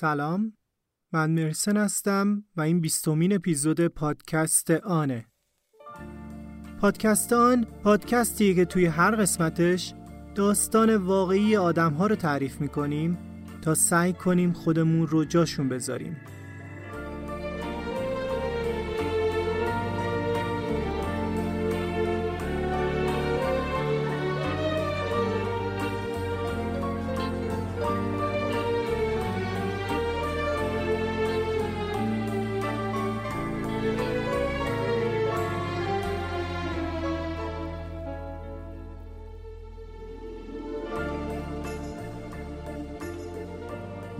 سلام. من مرسن هستم و این بیستمین اپیزود پادکست آنه. پادکست آن پادکستی که توی هر قسمتش داستان واقعی آدم ها رو تعریف می‌کنیم تا سعی کنیم خودمون رو جاشون بذاریم.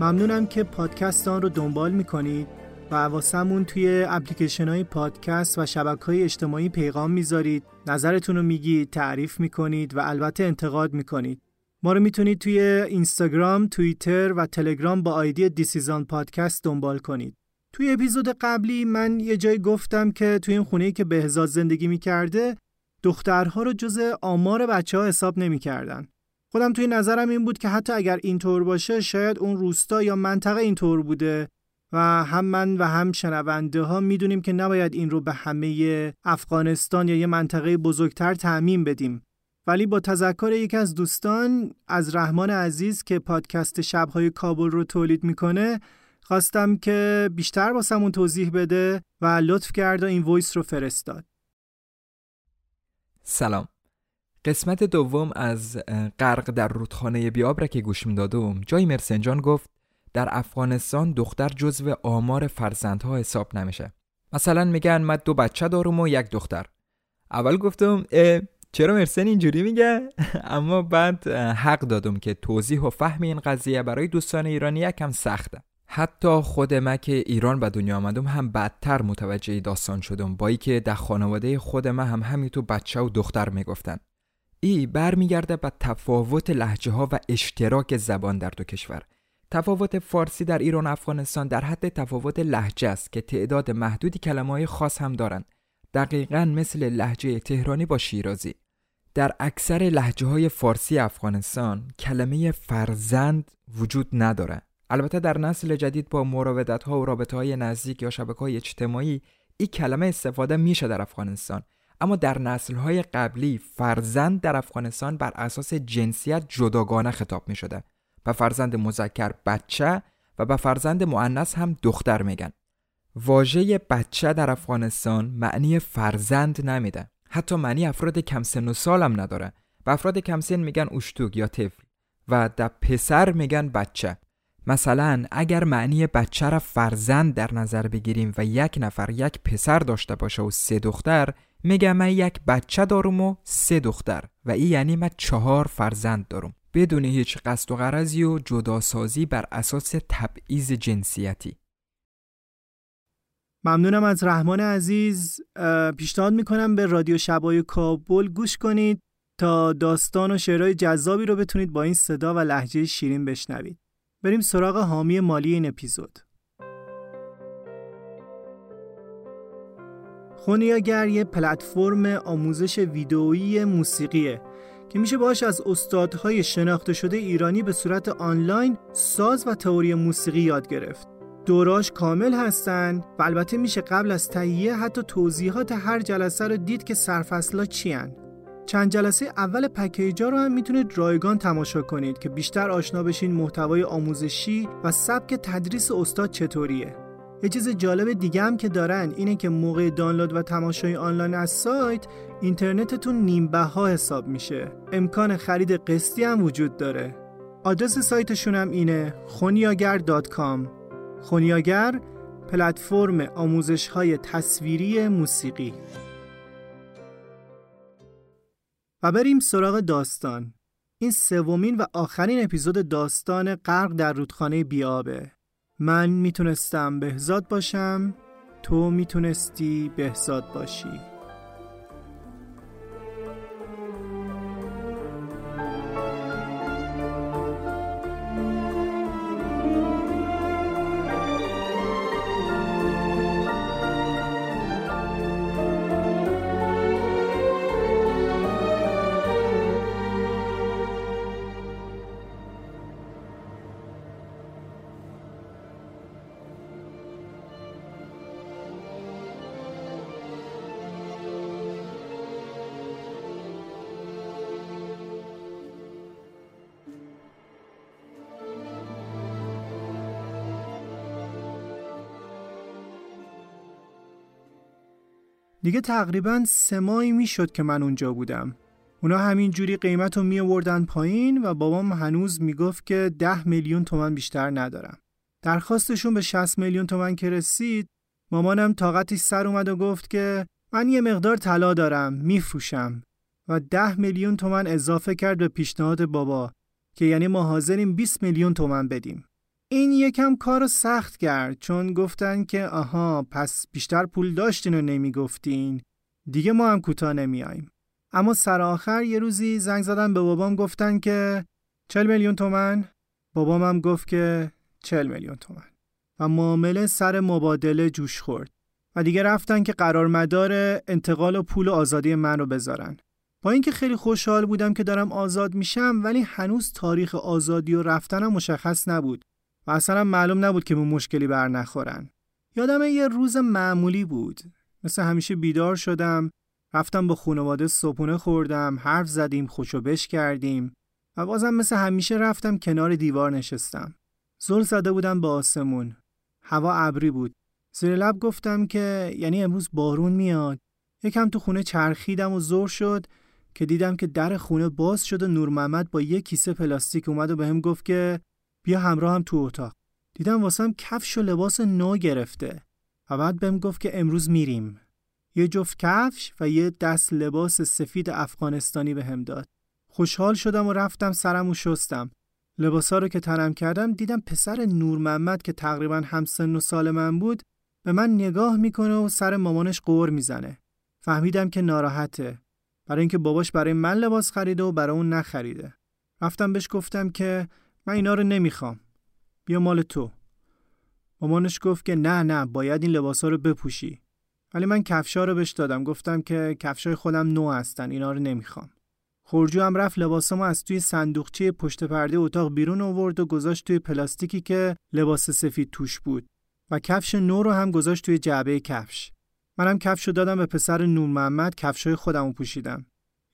ممنونم که پادکست آن رو دنبال می‌کنید و واسمون توی اپلیکیشن های پادکست و شبکه های اجتماعی پیغام می‌ذارید. نظرتون رو میگید تعریف می‌کنید و البته انتقاد می‌کنید. ما رو می‌تونید توی اینستاگرام، توییتر و تلگرام با آیدی دیسیزان پادکست دنبال کنید. توی اپیزود قبلی من یه جای گفتم که توی این خونه که بهزاد زندگی می‌کرده دخترها رو جز آمار بچه ها حساب نمی‌کردن. خودم توی نظرم این بود که حتی اگر اینطور باشه شاید اون روستا یا منطقه اینطور بوده و هم من و هم شنونده ها می‌دونیم که نباید این رو به همه افغانستان یا یه منطقه بزرگتر تعمین بدیم. ولی با تذکر یکی از دوستان از رحمان عزیز که پادکست شبهای کابل رو تولید می‌کنه خواستم که بیشتر واسمون توضیح بده و لطف کرد و این وایس رو فرستاد. سلام. قسمت دوم از غرق در رودخانه بیاب را که گوش می‌دادم. جای مرسنجان گفت در افغانستان دختر جزو آمار فرزندها حساب نمیشه. مثلا میگن من دو بچه دارم و یک دختر. اول گفتم چرا مرسن اینجوری میگه؟ اما بعد حق دادم که توضیح و فهم این قضیه برای دوستان ایرانی یکم سخته. حتی خود من که ایران به دنیا آمدم هم بدتر متوجه داستان شدم. با که در خانواده خود من هم همینطور بچه و دختر می‌گفتن. ای برمیگرده به تفاوت لحجه ها و اشتراک زبان در دو کشور. تفاوت فارسی در ایران و افغانستان در حد تفاوت لحجه است که تعداد محدودی کلمه های خاص هم دارند. دقیقا مثل لحجه تهرانی با شیرازی. در اکثر لحجه های فارسی افغانستان کلمه فرزند وجود نداره البته در نسل جدید با مراودت ها و رابطه های نزدیک یا شبکه های اجتماعی این کلمه استفاده میشه در افغانستان. اما در نسلهای قبلی فرزند در افغانستان بر اساس جنسیت جداگانه خطاب می شده به فرزند مذکر بچه و به فرزند معنس هم دختر میگن. واژه بچه در افغانستان معنی فرزند نمیده. حتی معنی افراد کم سن و سال هم نداره. به افراد کم سن میگن اشتوگ یا طفل و در پسر میگن بچه. مثلا اگر معنی بچه را فرزند در نظر بگیریم و یک نفر یک پسر داشته باشه و سه دختر میگم من یک بچه دارم و سه دختر و این یعنی من چهار فرزند دارم. بدون هیچ قصد و غرضی و جداسازی بر اساس تبعیض جنسیتی. ممنونم از رحمان عزیز. پیشنهاد می‌کنم به رادیو شبای کابل گوش کنید تا داستان و شعرهای جذابی رو بتونید با این صدا و لحجه شیرین بشنوید. بریم سراغ حامی مالی این اپیزود. خونیاگر یه پلتفرم آموزش ویدئویی موسیقیه که میشه باش از استادهای شناخته شده ایرانی به صورت آنلاین ساز و تئوری موسیقی یاد گرفت. دوراش کامل هستن و البته میشه قبل از تهیه حتی توضیحات هر جلسه رو دید که سرفصلا چی. چند جلسه اول پکیجا رو هم می‌تونید رایگان تماشا کنید که بیشتر آشنا بشین محتوای آموزشی و سبک تدریس استاد چطوریه. یه چیز جالب دیگه هم که دارن اینه که موقع دانلود و تماشای آنلاین از سایت اینترنتتون نیم ها حساب میشه. امکان خرید قسطی هم وجود داره. آدرس سایتشون هم اینه خونیاگر.com خونیاگر پلتفرم آموزش های تصویری موسیقی. و بریم سراغ داستان. این سومین و آخرین اپیزود داستان غرق در رودخانه بیابه. من می‌تونستم بهزاد باشم تو می‌تونستی بهزاد باشی. دیگه تقریبا سه ماهی می‌شد که من اونجا بودم. اونا همین جوری قیمت رو می آوردن پایین و بابام هنوز می‌گفت که ده میلیون تومن بیشتر ندارم. درخواستشون به 60 میلیون تومن که رسید مامانم طاقتش سر اومد و گفت که من یه مقدار طلا دارم میفروشم. و ده میلیون تومن اضافه کرد به پیشنهاد بابا که یعنی ما حاضریم 20 میلیون تومن بدیم. این یکم کار سخت کرد چون گفتن که آها پس بیشتر پول داشتین و نمی‌گفتین. دیگه ما هم کوتاه نمیاییم اما سر آخر یه روزی زنگ زدن به بابام گفتن که 40 میلیون تومن. بابام هم گفت که 40 میلیون تومن. و معامله سر مبادله جوش خورد. و دیگه رفتن که قرار مدار انتقال و پول و آزادی من رو بذارن. با اینکه خیلی خوشحال بودم که دارم آزاد میشم ولی هنوز تاریخ آزادی و رفتنم مشخص نبود. و اصلا معلوم نبود که به مشکلی بر نخورن. یادم یه روز معمولی بود. مثل همیشه بیدار شدم رفتم با خانواده صبحونه خوردم حرف زدیم خوشو کردیم و بازم مثل همیشه رفتم کنار دیوار نشستم. زل زده بودم به آسمون. هوا ابری بود. زیر لب گفتم که یعنی امروز بارون میاد. یکم تو خونه چرخیدم و زور شد که دیدم که در خونه باز شد و نور محمد با یه کیسه پلاستیک اومد و بهم به گفت که بیا همراه هم تو اتاق. دیدم واسم کفش و لباس نو گرفته. و بعد بهم گفت که امروز میریم. یه جفت کفش و یه دست لباس سفید افغانستانی به هم داد. خوشحال شدم و رفتم سرم و شستم. لباسا رو که تنم کردم دیدم پسر نور محمد که تقریبا همسن و سال من بود به من نگاه می‌کنه و سر مامانش قور می‌زنه. فهمیدم که ناراحته. برای اینکه باباش برای من لباس خریده و برای اون نخریده. رفتم بهش گفتم که من اینا رو نمی‌خوام. بیا مال تو. مامانش گفت که نه نه باید این لباسا رو بپوشی. ولی من کفشا رو بهش دادم. گفتم که کفشای خودم نو هستن اینا رو نمی‌خوام. خورجو هم رفت لباسامو از توی صندوقچه پشت پرده اتاق بیرون آورد و گذاشت توی پلاستیکی که لباس سفید توش بود و کفش نو رو هم گذاشت توی جعبه کفش. منم کفشو دادم به پسر نور محمد کفشای خودمو پوشیدم.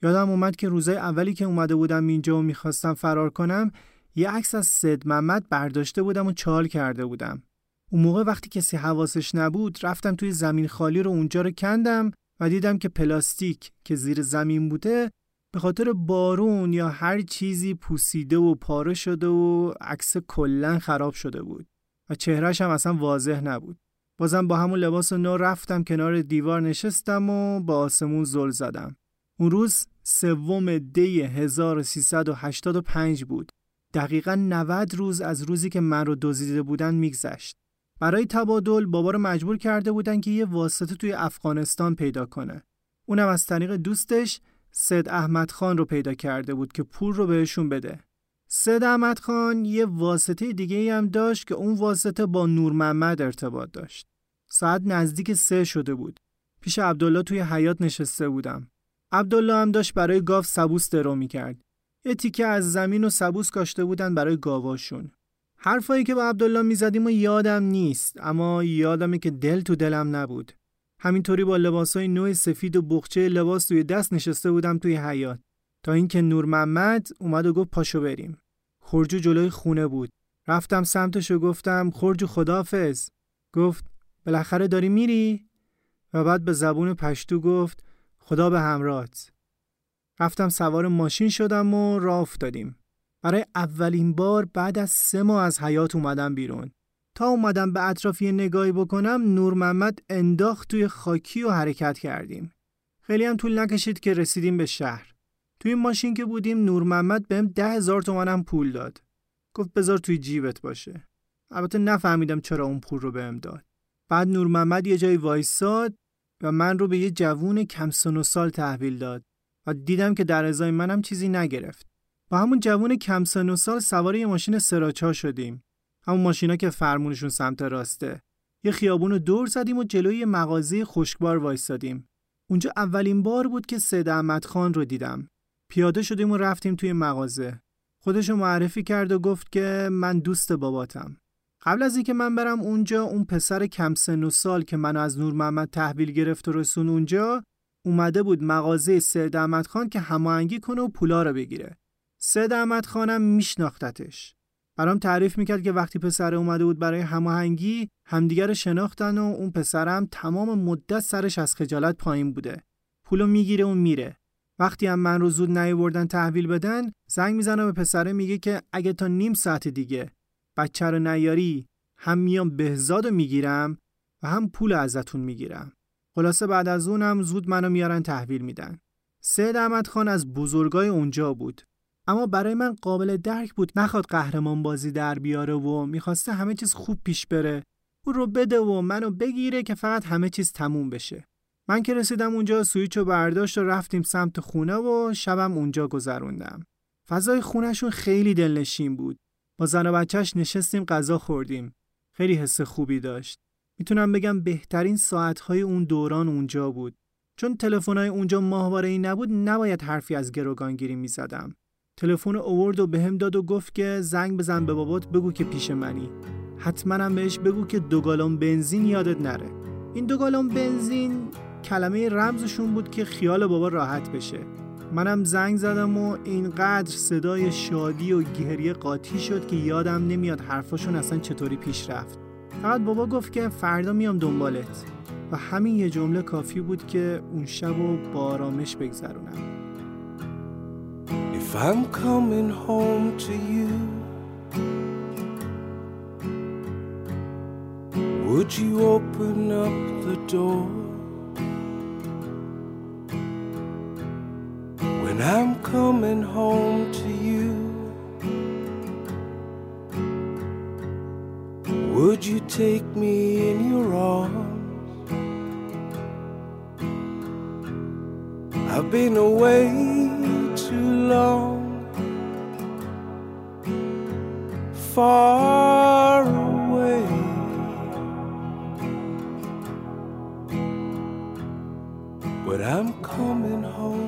یادم اومد که روزای اولی که اومده بودم اینجا و می‌خواستم فرار کنم یه عکس از سید محمد برداشته بودم و چال کرده بودم. اون موقع وقتی کسی حواسش نبود رفتم توی زمین خالی رو اونجا رو کندم و دیدم که پلاستیک که زیر زمین بوده به خاطر بارون یا هر چیزی پوسیده و پاره شده و عکس کلا خراب شده بود و چهرهش هم اصلا واضح نبود. بازم با همون لباس نو رفتم کنار دیوار نشستم و با آسمون زل زدم. اون روز سوم دی 1385 بود. دقیقا 90 روز از روزی که من رو دزدیده بودن میگذشت برای تبادل بابا رو مجبور کرده بودن که یه واسطه توی افغانستان پیدا کنه. اونم از طریق دوستش سید احمد خان رو پیدا کرده بود که پول رو بهشون بده. سید احمد خان یه واسطه دیگه هم داشت که اون واسطه با نور محمد ارتباط داشت. ساعت نزدیک سه شده بود. پیش عبدالله توی حیات نشسته بودم. عبدالله هم داشت برای گاو سبوس درو می‌کرد. یه تیکه از زمین و سبوس کاشته بودن برای گاواشون. حرفایی که با عبدالله می‌زدیم و یادم نیست اما یادمه که دل تو دلم نبود. همینطوری با لباسای نوع سفید و بخچه لباس توی دست نشسته بودم توی حیات تا اینکه نور محمد اومد و گفت پاشو بریم. خرجو جلوی خونه بود. رفتم سمتش و گفتم خرجو خدافز گفت بالاخره داری میری؟ و بعد به زبون پشتو گفت خدا به همراهت. رفتم سوار ماشین شدم و راه افتادیم. برای اولین بار بعد از سه ماه از حیات اومدم بیرون. تا اومدم به اطرافی نگاهی بکنم نور محمد انداخت توی خاکی و حرکت کردیم. خیلی هم طول نکشید که رسیدیم به شهر. توی ماشین که بودیم نور محمد بهم ده هزار تومنم پول داد. گفت بذار توی جیبت باشه. البته نفهمیدم چرا اون پول رو بهم داد. بعد نور محمد یه جای وایساد و من رو به یه جوون کم سن و سال تحویل داد. و دیدم که در ازای منم چیزی نگرفت. با همون جوون کم سن و سال سوار ماشین سراچا شدیم. همون ماشینا که فرمونشون سمت راسته. یه خیابون رو دور زدیم و جلوی یه مغازه خشکبار وایستادیم. اونجا اولین بار بود که سید احمد خان رو دیدم. پیاده شدیم و رفتیم توی مغازه. خودشو معرفی کرد و گفت که من دوست باباتم. قبل از اینکه من برم اونجا اون پسر کم سن و سال که منو از نور محمد تحویل گرفت و رسون اونجا اومده بود مغازه سید احمد خان که هماهنگی کنه و پولا رو بگیره سید احمد خانم میشناختتش برام تعریف می‌کرد که وقتی پسر اومده بود برای هماهنگی همدیگر شناختن و اون پسرم تمام مدت سرش از خجالت پایین بوده. پولو می‌گیره و میره. وقتی هم من رو زود نیاوردن تحویل بدن زنگ می‌زنه به پسره میگه که اگه تا نیم ساعت دیگه بچه رو نیاری هم میام بهزاد می‌گیرم و هم پول ازتون می‌گیرم. خلاصه بعد از اونم زود منو میارن تحویل میدن. سید احمد خان از بزرگای اونجا بود. اما برای من قابل درک بود نخواد قهرمان بازی در بیاره و می‌خواسته همه چیز خوب پیش بره. او رو بده و منو بگیره که فقط همه چیز تموم بشه. من که رسیدم اونجا سویچ و برداشت و رفتیم سمت خونه و شبم اونجا گذروندم. فضای خونهشون خیلی دلنشین بود. با زن و بچهش نشستیم غذا خوردیم. خیلی حس خوبی داشت. می‌تونم بگم بهترین ساعتهای اون دوران اونجا بود. چون تلفن‌های اونجا ماهواره ای نبود نباید حرفی از گروگانگیری می‌زدم. تلفن اوورد و بهم داد و گفت که زنگ بزن به بابات بگو که پیش منی. حتما هم بهش بگو که دو گالون بنزین یادت نره. این دو گالون بنزین کلمه رمزشون بود که خیال بابا راحت بشه. منم زنگ زدم و اینقدر صدای شادی و گریه قاطی شد که یادم نمیاد حرفاشون اصلا چطوری پیش رفت. فقط بابا گفت که فردا میام دنبالت. و همین یه جمله کافی بود که اون شب و با آرامش بگذرونم. If I'm coming home to you Would you open up the door? When I'm coming home to you Would you take me in your arms I've been away too long, far away. But I'm coming home.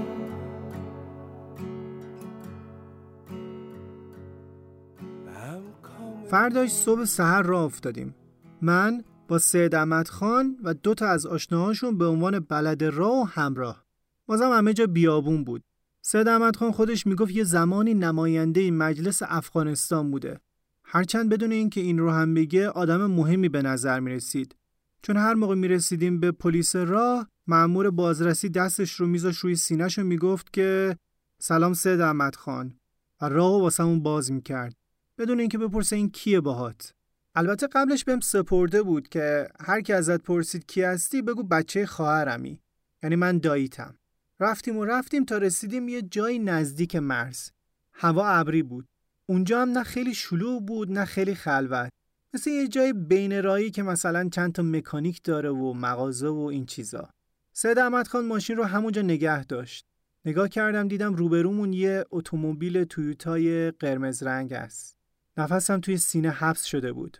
فرداش صبح سحر را افتادیم. من با سید احمد خان و دو تا از آشناهاشون به عنوان بلد راه و همراه. بازم همه جا بیابون بود. سید احمد خان خودش می‌گفت یه زمانی نماینده مجلس افغانستان بوده. هرچند بدون اینکه این رو هم بگه آدم مهمی به نظر می رسید. چون هر موقع می رسیدیم به پلیس راه مأمور بازرسی دستش رو میذاش روی سینهش و می‌گفت که سلام سید احمد خان و راه واسمون باز می‌کرد بدون اینکه بپرسه این کیه باهات البته قبلش بهم سپرده بود که هر کی ازت پرسید کی هستی بگو بچه خواهرمی یعنی من داییتم رفتیم و رفتیم تا رسیدیم یه جایی نزدیک مرز. هوا ابری بود. اونجا هم نه خیلی شلوغ بود نه خیلی خلوت. مثل یه جای بین رایی که مثلا چند تا مکانیک داره و مغازه و این چیزا. سید احمد خان ماشین رو همونجا نگه داشت. نگاه کردم دیدم روبرومون یه اتومبیل تویوتای قرمز رنگ است. نفسم توی سینه حبس شده بود.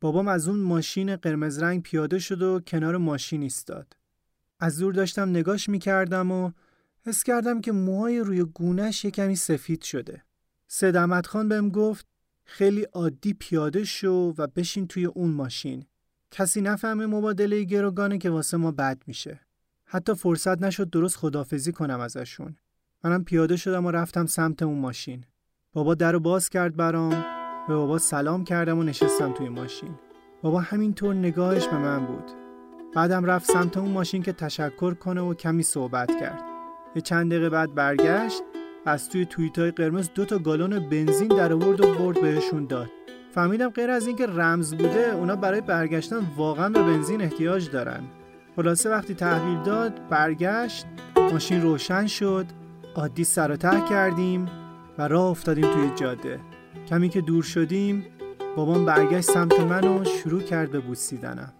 بابام از اون ماشین قرمز رنگ پیاده شد و کنار ماشین ایستاد. از دور داشتم نگاش می‌کردم و حس کردم که موهای روی گونش یه کمی سفید شده. سید خان بهم گفت خیلی عادی پیاده شو و بشین توی اون ماشین. کسی نفهمه مبادله گروگانه که واسه ما بد میشه. حتی فرصت نشد درست خدافزی کنم ازشون. منم پیاده شدم و رفتم سمت اون ماشین. بابا در رو باز کرد برام به بابا سلام کردم و نشستم توی ماشین. بابا همینطور نگاهش به من بود. بعدم رفت سمت اون ماشین که تشکر کنه و کمی صحبت کرد. یه چند دقیقه بعد برگشت از توی توییتای قرمز دو تا گالون بنزین در آورد و برد بهشون داد. فهمیدم غیر از اینکه رمز بوده اونا برای برگشتن واقعا به بنزین احتیاج دارن. خلاصه وقتی تحویل داد برگشت ماشین روشن شد. عادی سر و ته کردیم و راه افتادیم توی جاده. کمی که دور شدیم بابام برگشت سمت من و شروع کرد به بوسیدنم.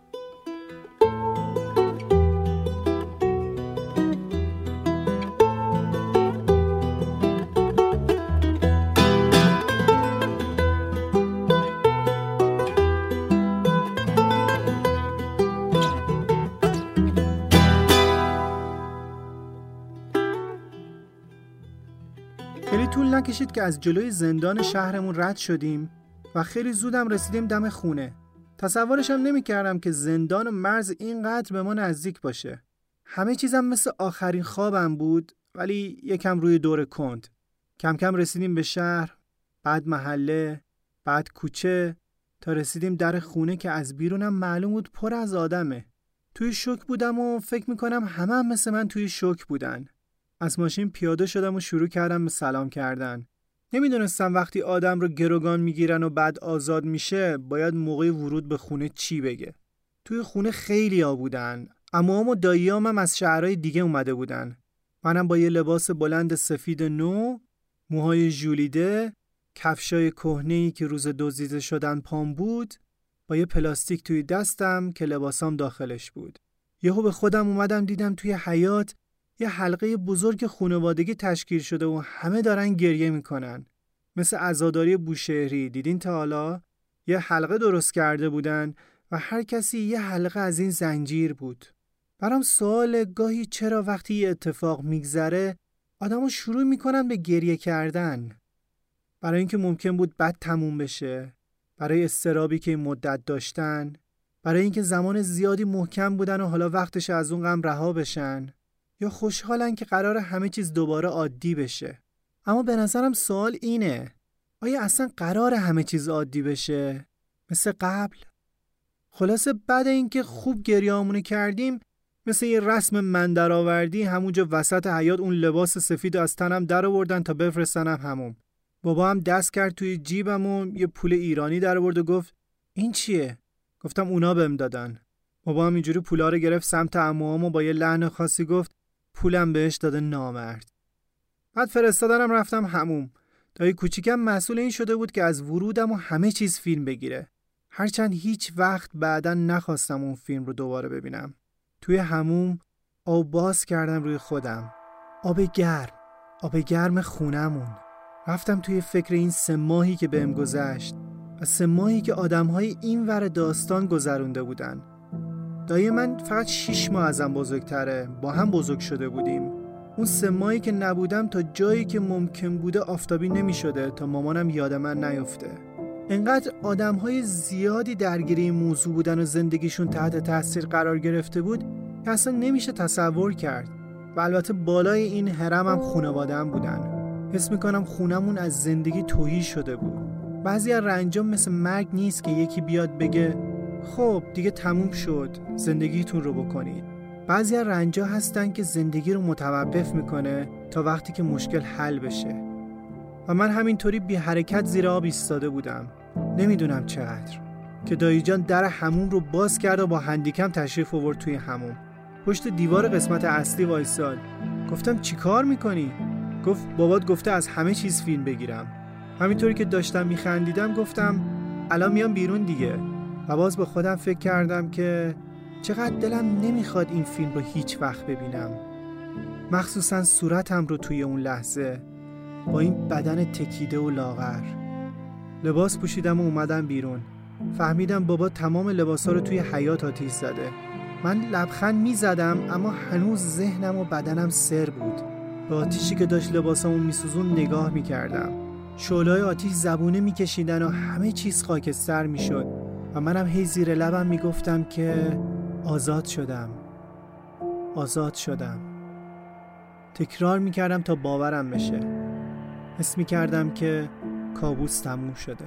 نکشید که از جلوی زندان شهرمون رد شدیم و خیلی زودم رسیدیم دم خونه. تصورشم نمی‌کردم که زندان و مرز اینقدر به ما نزدیک باشه. همه چیزم مثل آخرین خوابم بود ولی یکم روی دور کند. کم کم رسیدیم به شهر، بعد محله، بعد کوچه تا رسیدیم در خونه که از بیرونم معلوم بود پر از آدمه توی شوک بودم و فکر می‌کنم همه هم مثل من توی شوک بودن از ماشین پیاده شدم و شروع کردم به سلام کردن. نمی‌دونستم وقتی آدم رو گروگان می‌گیرن و بعد آزاد میشه باید موقع ورود به خونه چی بگه. توی خونه خیلی ها بودن اما و داییام هم از شهرهای دیگه اومده بودن. منم با یه لباس بلند سفید نو موهای ژولیده کفشای کهنه‌ای که روز دزدیده شدن پام بود با یه پلاستیک توی دستم که لباسام داخلش بود. یهو به خودم اومدم دیدم توی حیات یه حلقه بزرگ خانوادگی تشکیل شده و همه دارن گریه می‌کنن. مثل عزاداری بوشهری دیدین تا حالا؟ یه حلقه درست کرده بودن و هر کسی یه حلقه از این زنجیر بود. برام سوال گاهی چرا وقتی یه اتفاق میگذره آدمو شروع می‌کنن به گریه کردن؟ برای اینکه ممکن بود بد تموم بشه. برای استرابی که این مدت داشتن. برای اینکه زمان زیادی محکم بودن و حالا وقتش از اون غم رها بشن. یا خوشحالن که قرار همه چیز دوباره عادی بشه. اما به نظرم سوال اینه آیا اصلا قرار همه چیز عادی بشه؟ مثل قبل؟ خلاصه بعد اینکه خوب گریامونه کردیم مثل یه رسم من درآوردی همونجا وسط حیات اون لباس سفید از تنم در آوردن تا بفرستنم همون بابا هم دست کرد توی جیبم و یه پول ایرانی در آورد و گفت این چیه؟ گفتم اونا بهم دادن. بابا هم اینجوری پولا رو گرفت سمت عموام و با یه لحن خاصی گفت پولم بهش داده نامرد. بعد فرستادنم رفتم هموم دایی کوچیکم مسئول این شده بود که از ورودم و همه چیز فیلم بگیره. هرچند هیچ وقت بعدا نخواستم اون فیلم رو دوباره ببینم. توی هموم آب باز کردم روی خودم. آب گرم. آب گرم خونمون رفتم توی فکر این سه ماهی که بهم گذشت و سه ماهی که آدمهای این ور داستان گذرونده بودن. دایی من فقط شیش ماه ازم بزرگتره. با هم بزرگ شده بودیم. اون سه ماهی که نبودم تا جایی که ممکن بوده آفتابی نمی شده تا مامانم یاد من نیفته انقدر آدم های زیادی درگیری این موضوع بودن و زندگیشون تحت تاثیر قرار گرفته بود که اصلا نمیشه تصور کرد. و البته بالای این حرم هم خانوادم بودن. حس می‌کنم خونمون از زندگی توهی شده بود. بعضی از رنجام مثل مرگ نیست که یکی بیاد بگه خب دیگه تموم شد. زندگیتون رو بکنید. بعضی از رنجا هستن که زندگی رو متوقف می‌کنه تا وقتی که مشکل حل بشه. و من همینطوری بی حرکت زیر آب ایستاده بودم. نمی‌دونم چقدر. که دایی جان در هموم رو باز کرد و با هندیکم تشریف آورد توی هموم پشت دیوار قسمت اصلی وایساد. گفتم چیکار می‌کنی؟ گفت بابات گفته از همه چیز فیلم بگیرم. همینطوری که داشتم میخندیدم گفتم الان میام بیرون دیگه. و باز به خودم فکر کردم که چقدر دلم نمی‌خواد این فیلم رو هیچ وقت ببینم. مخصوصا صورتم رو توی اون لحظه با این بدن تکیده و لاغر. لباس پوشیدم و اومدم بیرون. فهمیدم بابا تمام لباسا رو توی حیات آتیش زده. من لبخند می‌زدم اما هنوز ذهنم و بدنم سر بود. به آتیشی که داشت لباسامو میسوزون نگاه می‌کردم. شعلای آتیش زبونه میکشیدن و همه چیز خاکستر می‌شد. و منم هی زیر لبم می‌گفتم که آزاد شدم. آزاد شدم. تکرار می‌کردم تا باورم بشه. حس می‌کردم که کابوس تموم شده.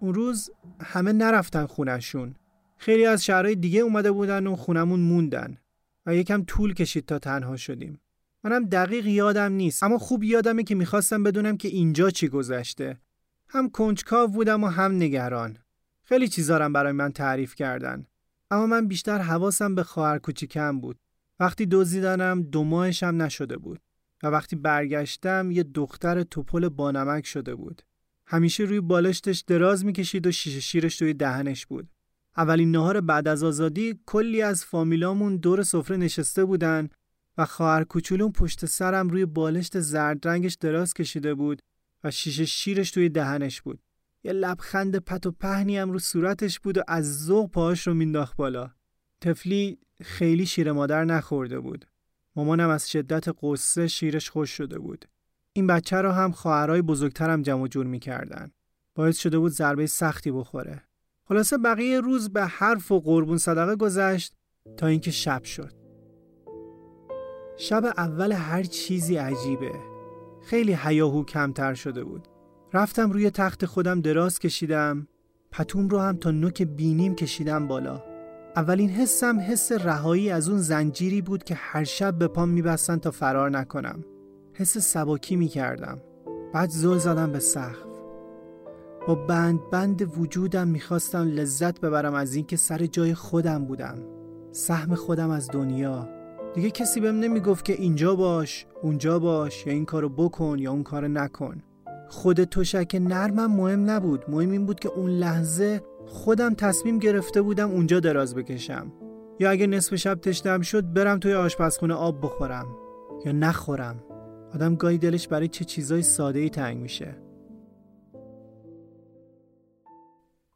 اون روز همه نرفتن خونشون خیلی از شهرهای دیگه اومده بودن و خونمون موندن. و یکم طول کشید تا تنها شدیم. منم دقیق یادم نیست اما خوب یادمه که می‌خواستم بدونم که اینجا چی گذشته. هم کنجکاو بودم و هم نگران. خیلی چیزارم برای من تعریف کردن. اما من بیشتر حواسم به خواهر کوچیکم بود. وقتی دزدیدنم دو ماهشم نشده بود و وقتی برگشتم یه دختر توپل بانمک شده بود. همیشه روی بالشتش دراز می‌کشید و شیشه شیرش توی دهنش بود. اولین نهار بعد از آزادی کلی از فامیلامون دور سفره نشسته بودن و خواهر کوچولون پشت سرم روی بالشت زرد رنگش دراز کشیده بود و شیشه شیرش توی دهنش بود. یه لبخند پت و پهنی هم رو صورتش بود و از ذوق پاهاش رو مینداخت بالا. تفلی خیلی شیر مادر نخورده بود. مامانم از شدت قصه شیرش خوش شده بود. این بچه رو هم خواهرای بزرگترم جمع جور می‌کردن. باعث شده بود ضربه سختی بخوره. خلاصه بقیه روز به حرف و قربون صدقه گذشت تا اینکه شب شد. شب اول هر چیزی عجیبه. خیلی حیاهو کمتر شده بود. رفتم روی تخت خودم دراز کشیدم پتوم رو هم تا نوک بینیم کشیدم بالا اولین حسم حس رهایی از اون زنجیری بود که هر شب به پام میبستن تا فرار نکنم حس سباکی می‌کردم بعد زل زدم به سقف با بند بند وجودم می‌خواستم لذت ببرم از اینکه سر جای خودم بودم. سهم خودم از دنیا. دیگه کسی بهم نمی‌گفت که اینجا باش اونجا باش یا این کارو بکن یا اون کارو نکن. خود تشک نرمم مهم نبود. مهم این بود که اون لحظه خودم تصمیم گرفته بودم اونجا دراز بکشم. یا اگه نصف شب تشنم شد برم توی آشپزخونه آب بخورم. یا نخورم. آدم گاهی دلش برای چه چیزای ساده ای تنگ میشه.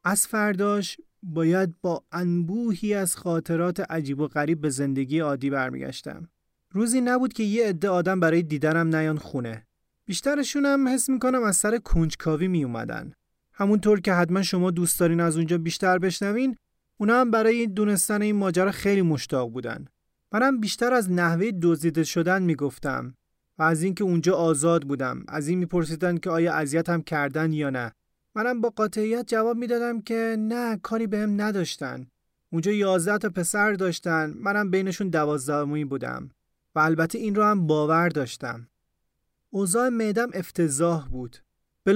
از فرداش باید با انبوهی از خاطرات عجیب و غریب به زندگی عادی برمیگشتم روزی نبود که یه عده آدم برای دیدنم نیان خونه بیشترشون هم حس می‌کنم از سر کنجکاوی می اومدن. همونطور که حتما شما دوست دارین از اونجا بیشتر بشنوین اونا هم برای دونستن این ماجرا خیلی مشتاق بودن. منم بیشتر از نحوه دزدیده شدن می‌گفتم و از اینکه اونجا آزاد بودم از این میپرسیدن که آیا اذیتم کردن یا نه منم با قاطعیت جواب می‌دادم که نه کاری بهم نداشتن اونجا یازده تا پسر داشتن منم بینشون دوازدهمی بودم و البته این رو هم باور داشتم اوضاع معدم افتضاح بود.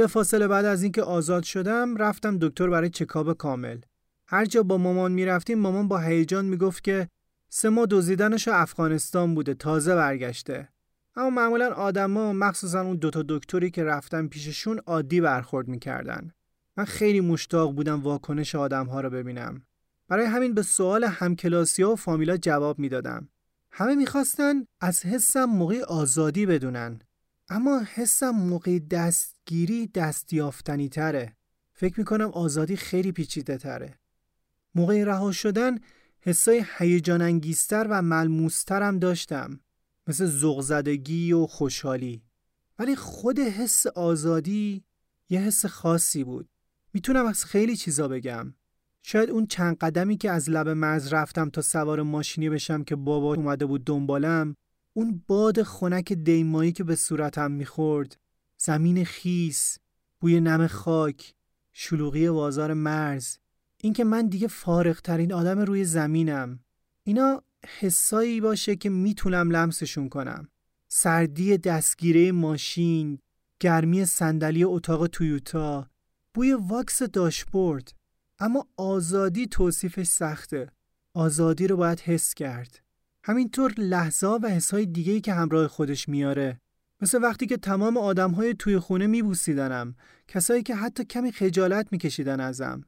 فاصله بعد از اینکه آزاد شدم رفتم دکتر برای چکاب کامل. هر جا با مامان می‌رفتیم مامان با هیجان می‌گفت که سه ماه دزدیدنش افغانستان بوده تازه برگشته. اما معمولا آدما مخصوصا اون دوتا دکتری که رفتم پیششون عادی برخورد می‌کردن. من خیلی مشتاق بودم واکنش آدمها رو ببینم. برای همین به سوال همکلاسی ها و فامیلا جواب می‌دادم. همه می‌خواستن از حسم موقع آزادی بدونن. اما حسم موقع دستگیری دستیافتنی تره. فکر می‌کنم آزادی خیلی پیچیده تره. موقع رها شدن حسای هیجان انگیزتر و ملموسترم داشتم. مثل زغزدگی و خوشحالی. ولی خود حس آزادی یه حس خاصی بود. می‌تونم از خیلی چیزا بگم. شاید اون چند قدمی که از لب مرز رفتم تا سوار ماشینی بشم که بابا اومده بود دنبالم اون باد خنک دیمایی که به صورتم می‌خورد زمین خیس بوی نم خاک شلوغی بازار مرز اینکه من دیگه فارغ ترین آدم روی زمینم اینا حسایی باشه که می‌تونم لمسشون کنم. سردی دستگیره ماشین گرمی صندلی اتاق تویوتا بوی واکس داشبورد. اما آزادی توصیفش سخته. آزادی رو باید حس کرد. همینطور لحظه و حسهای دیگهی که همراه خودش میاره. مثل وقتی که تمام آدمهای توی خونه میبوسیدنم. کسایی که حتی کمی خجالت میکشیدن ازم.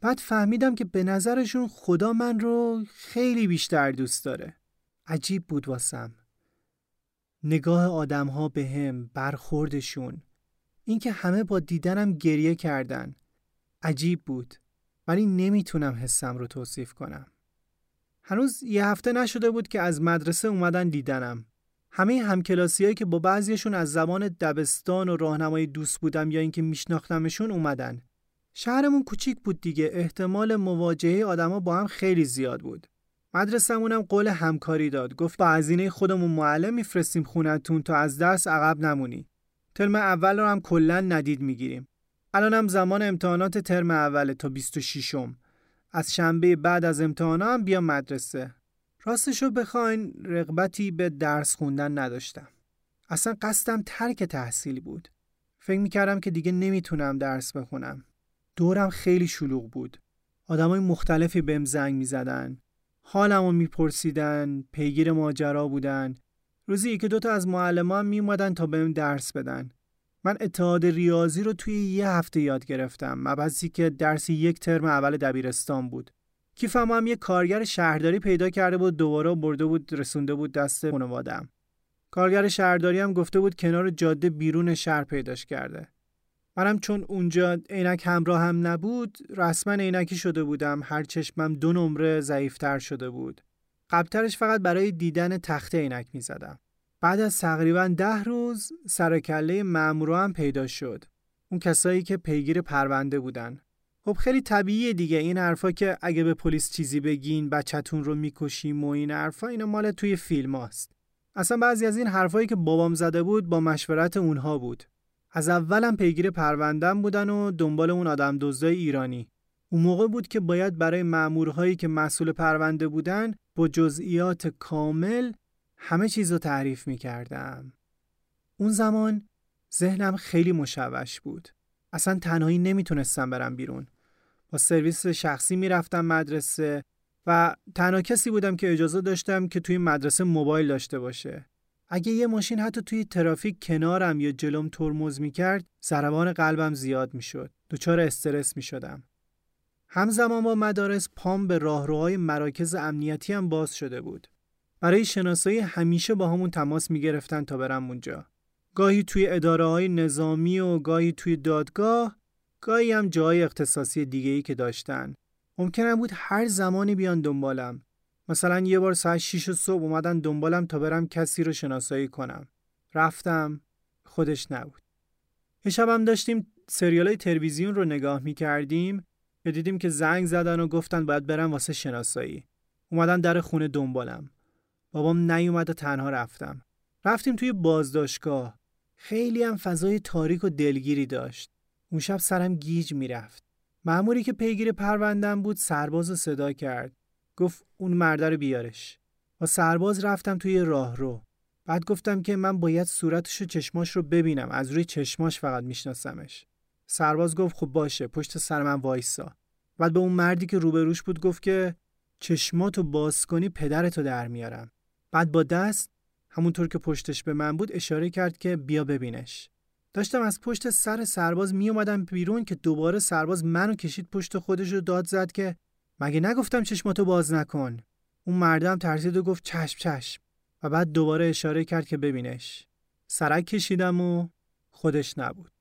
بعد فهمیدم که به نظرشون خدا من رو خیلی بیشتر دوست داره. عجیب بود واسم. نگاه آدمها به هم برخوردشون. اینکه همه با دیدنم گریه کردن. عجیب بود. ولی نمی‌تونم حسم رو توصیف کنم. هنوز یه هفته نشده بود که از مدرسه اومدن دیدنم. همه همکلاسیایی که با بعضیشون از زمان دبستان و راهنمای دوست بودم یا اینکه میشناختمشون اومدن. شهرمون کوچیک بود دیگه احتمال مواجهه آدما با هم خیلی زیاد بود. مدرسه‌مونم قول همکاری داد. گفت با هزینه خودمون معلم میفرستیم خونتون تا از درس عقب نمونی. ترم اول رو هم کلا ندید می‌گیریم. الانم زمان امتحانات ترم اول تا 26 م از شنبه بعد از امتحانا هم بیا مدرسه راستشو بخواین رغبتی به درس خوندن نداشتم اصلا قصدم ترک تحصیل بود فکر می‌کردم که دیگه نمی‌تونم درس بخونم دورم خیلی شلوغ بود. آدمای مختلفی بهم زنگ می‌زدن. حالمو میپرسیدن پیگیر ماجرا بودن. روزی یکی دوتا از معلمان میومدن تا بهم درس بدن. من اتحاد ریاضی رو توی یه هفته یاد گرفتم. مبحثی که درسی یک ترم اول دبیرستان بود. کیفم هم یه کارگر شهرداری پیدا کرده بود دوباره برده بود رسونده بود دست خانوادم کارگر شهرداری هم گفته بود کنار جاده بیرون شهر پیداش کرده. منم چون اونجا عینک همراه هم نبود رسما عینکی شده بودم هر چشمم دو نمره ضعیفتر شده بود قبلترش فقط برای دیدن تخته عینک می‌زدم بعد از تقریبا ده روز سرکله مامورا هم پیدا شد. اون کسایی که پیگیر پرونده بودن. خب خیلی طبیعیه دیگه این حرفا که اگه به پلیس چیزی بگین بچهتون رو می‌کشیم و این حرفا اینا مال توی فیلم هاست. اصلا بعضی از این حرفایی که بابام زده بود با مشورت اونها بود. از اولم پیگیر پروندم بودن و دنبال اون آدم دزدای ایرانی. اون موقع بود که باید برای مأمورهایی که مسئول پرونده بودن با جزئیات کامل همه چیز رو تعریف می کردم. اون زمان ذهنم خیلی مشوش بود. اصلا تنهایی نمی‌تونستم برم بیرون. با سرویس شخصی می‌رفتم مدرسه و تنها کسی بودم که اجازه داشتم که توی مدرسه موبایل داشته باشه. اگه یه ماشین حتی توی ترافیک کنارم یا جلوم ترمز می‌کرد ضربان قلبم زیاد می‌شد. دچار استرس می‌شدم. همزمان با مدارس پام به راهروهای مراکز امنیتی هم باز شده بود. برای شناسایی همیشه با همون تماس می‌گرفتن تا برم اونجا. گاهی توی اداره های نظامی و گاهی توی دادگاه گاهی هم جای اختصاصی دیگه ای که داشتن ممکنه بود هر زمانی بیان دنبالم مثلا یه بار ساعت 6 صبح اومدن دنبالم تا برم کسی رو شناسایی کنم. رفتم خودش نبود. یه شبم داشتیم سریال تلویزیون رو نگاه می کردیم که دیدیم که زنگ زدن و گفتن باید برم واسه شناسایی. اومدن در خونه دنبالم. بابام نیومد و تنها رفتم. رفتیم توی بازداشتگاه. خیلی هم فضای تاریک و دلگیری داشت. اون شب سرم گیج می‌رفت. معموری که پیگیر پروندم بود سرباز صدا کرد. گفت اون مرده رو بیارش. با سرباز رفتم توی راه رو بعد گفتم که من باید صورتش و چشماش رو ببینم. از روی چشماش فقط میشناسمش. سرباز گفت خب باشه پشت سر من وایسا. بعد به اون مردی که روبروش بود گفت که چشماتو باز کنی پدرتو در میارم. بعد با دست همونطور که پشتش به من بود اشاره کرد که بیا ببینش. داشتم از پشت سر سرباز می اومدم بیرون که دوباره سرباز منو کشید پشت خودش رو داد زد که مگه نگفتم چشماتو باز نکن؟ اون مردم ترسید و گفت چشم چشم. و بعد دوباره اشاره کرد که ببینش. سرک کشیدم و خودش نبود.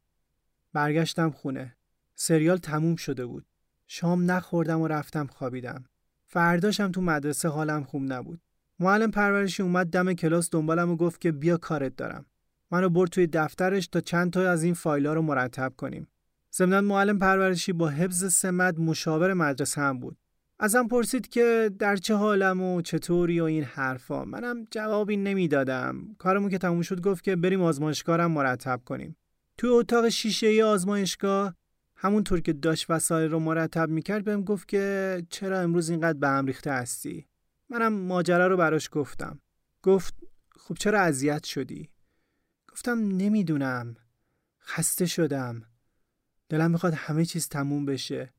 برگشتم خونه. سریال تموم شده بود. شام نخوردم و رفتم خوابیدم. فرداشم تو مدرسه حالم خوب نبود. معلم پرورشی اومد دم کلاس دنبالم و گفت که بیا کارت دارم. منو برد توی دفترش تا چند تا از این فایل‌ها رو مرتب کنیم. ضمن معلم پرورشی با حفظ سمت مشاور مدرسه هم بود. ازم پرسید که در چه حالم و چطوری و این حرفا. منم جوابی نمی‌دادم. کارمون که تموم شد گفت که بریم آزمایشگاه مرتب کنیم. توی اتاق شیشه ای آزمایشگاه همونطور که داشت وسایل رو مرتب می‌کرد بهم گفت که چرا امروز اینقدر به هم ریخته هستی؟ منم ماجرا رو براش گفتم. گفت خب چرا اذیت شدی؟ گفتم نمی‌دونم. خسته شدم. دلم می‌خواد همه چیز تموم بشه.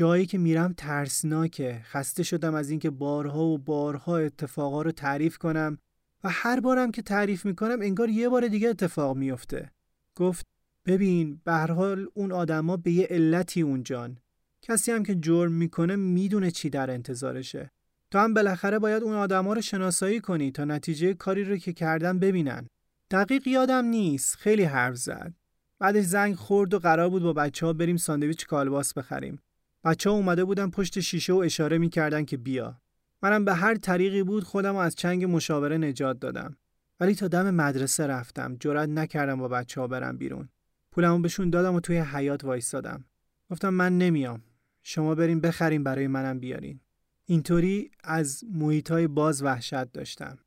جایی که میرم ترسناکه. خسته شدم از اینکه بارها و بارها اتفاقا رو تعریف کنم و هر بارم که تعریف می‌کنم انگار یه بار دیگه اتفاق میفته گفت ببین به حال اون آدما به یه علتی اونجان کسی هم که جرم می‌کنه می‌دونه چی در انتظارشه. تو هم بالاخره باید اون آدما رو شناسایی کنی تا نتیجه کاری رو که کردن ببینن. دقیق یادم نیست. خیلی حرف زد. بعدش زنگ خورد و قرار بود با بچه ها بریم ساندویچ کالباس بخریم. بچه ها اومده بودن پشت شیشه و اشاره می‌کردن که بیا. منم به هر طریقی بود خودم از چنگ مشاوره نجات دادم. ولی تا دم مدرسه رفتم جرئت نکردم با بچه ها برم بیرون. پولمو بهشون دادم و توی حیات وایستادم. گفتم من نمیام. شما بریم بخریم برای منم بیارین. اینطوری از محیط های باز وحشت داشتم.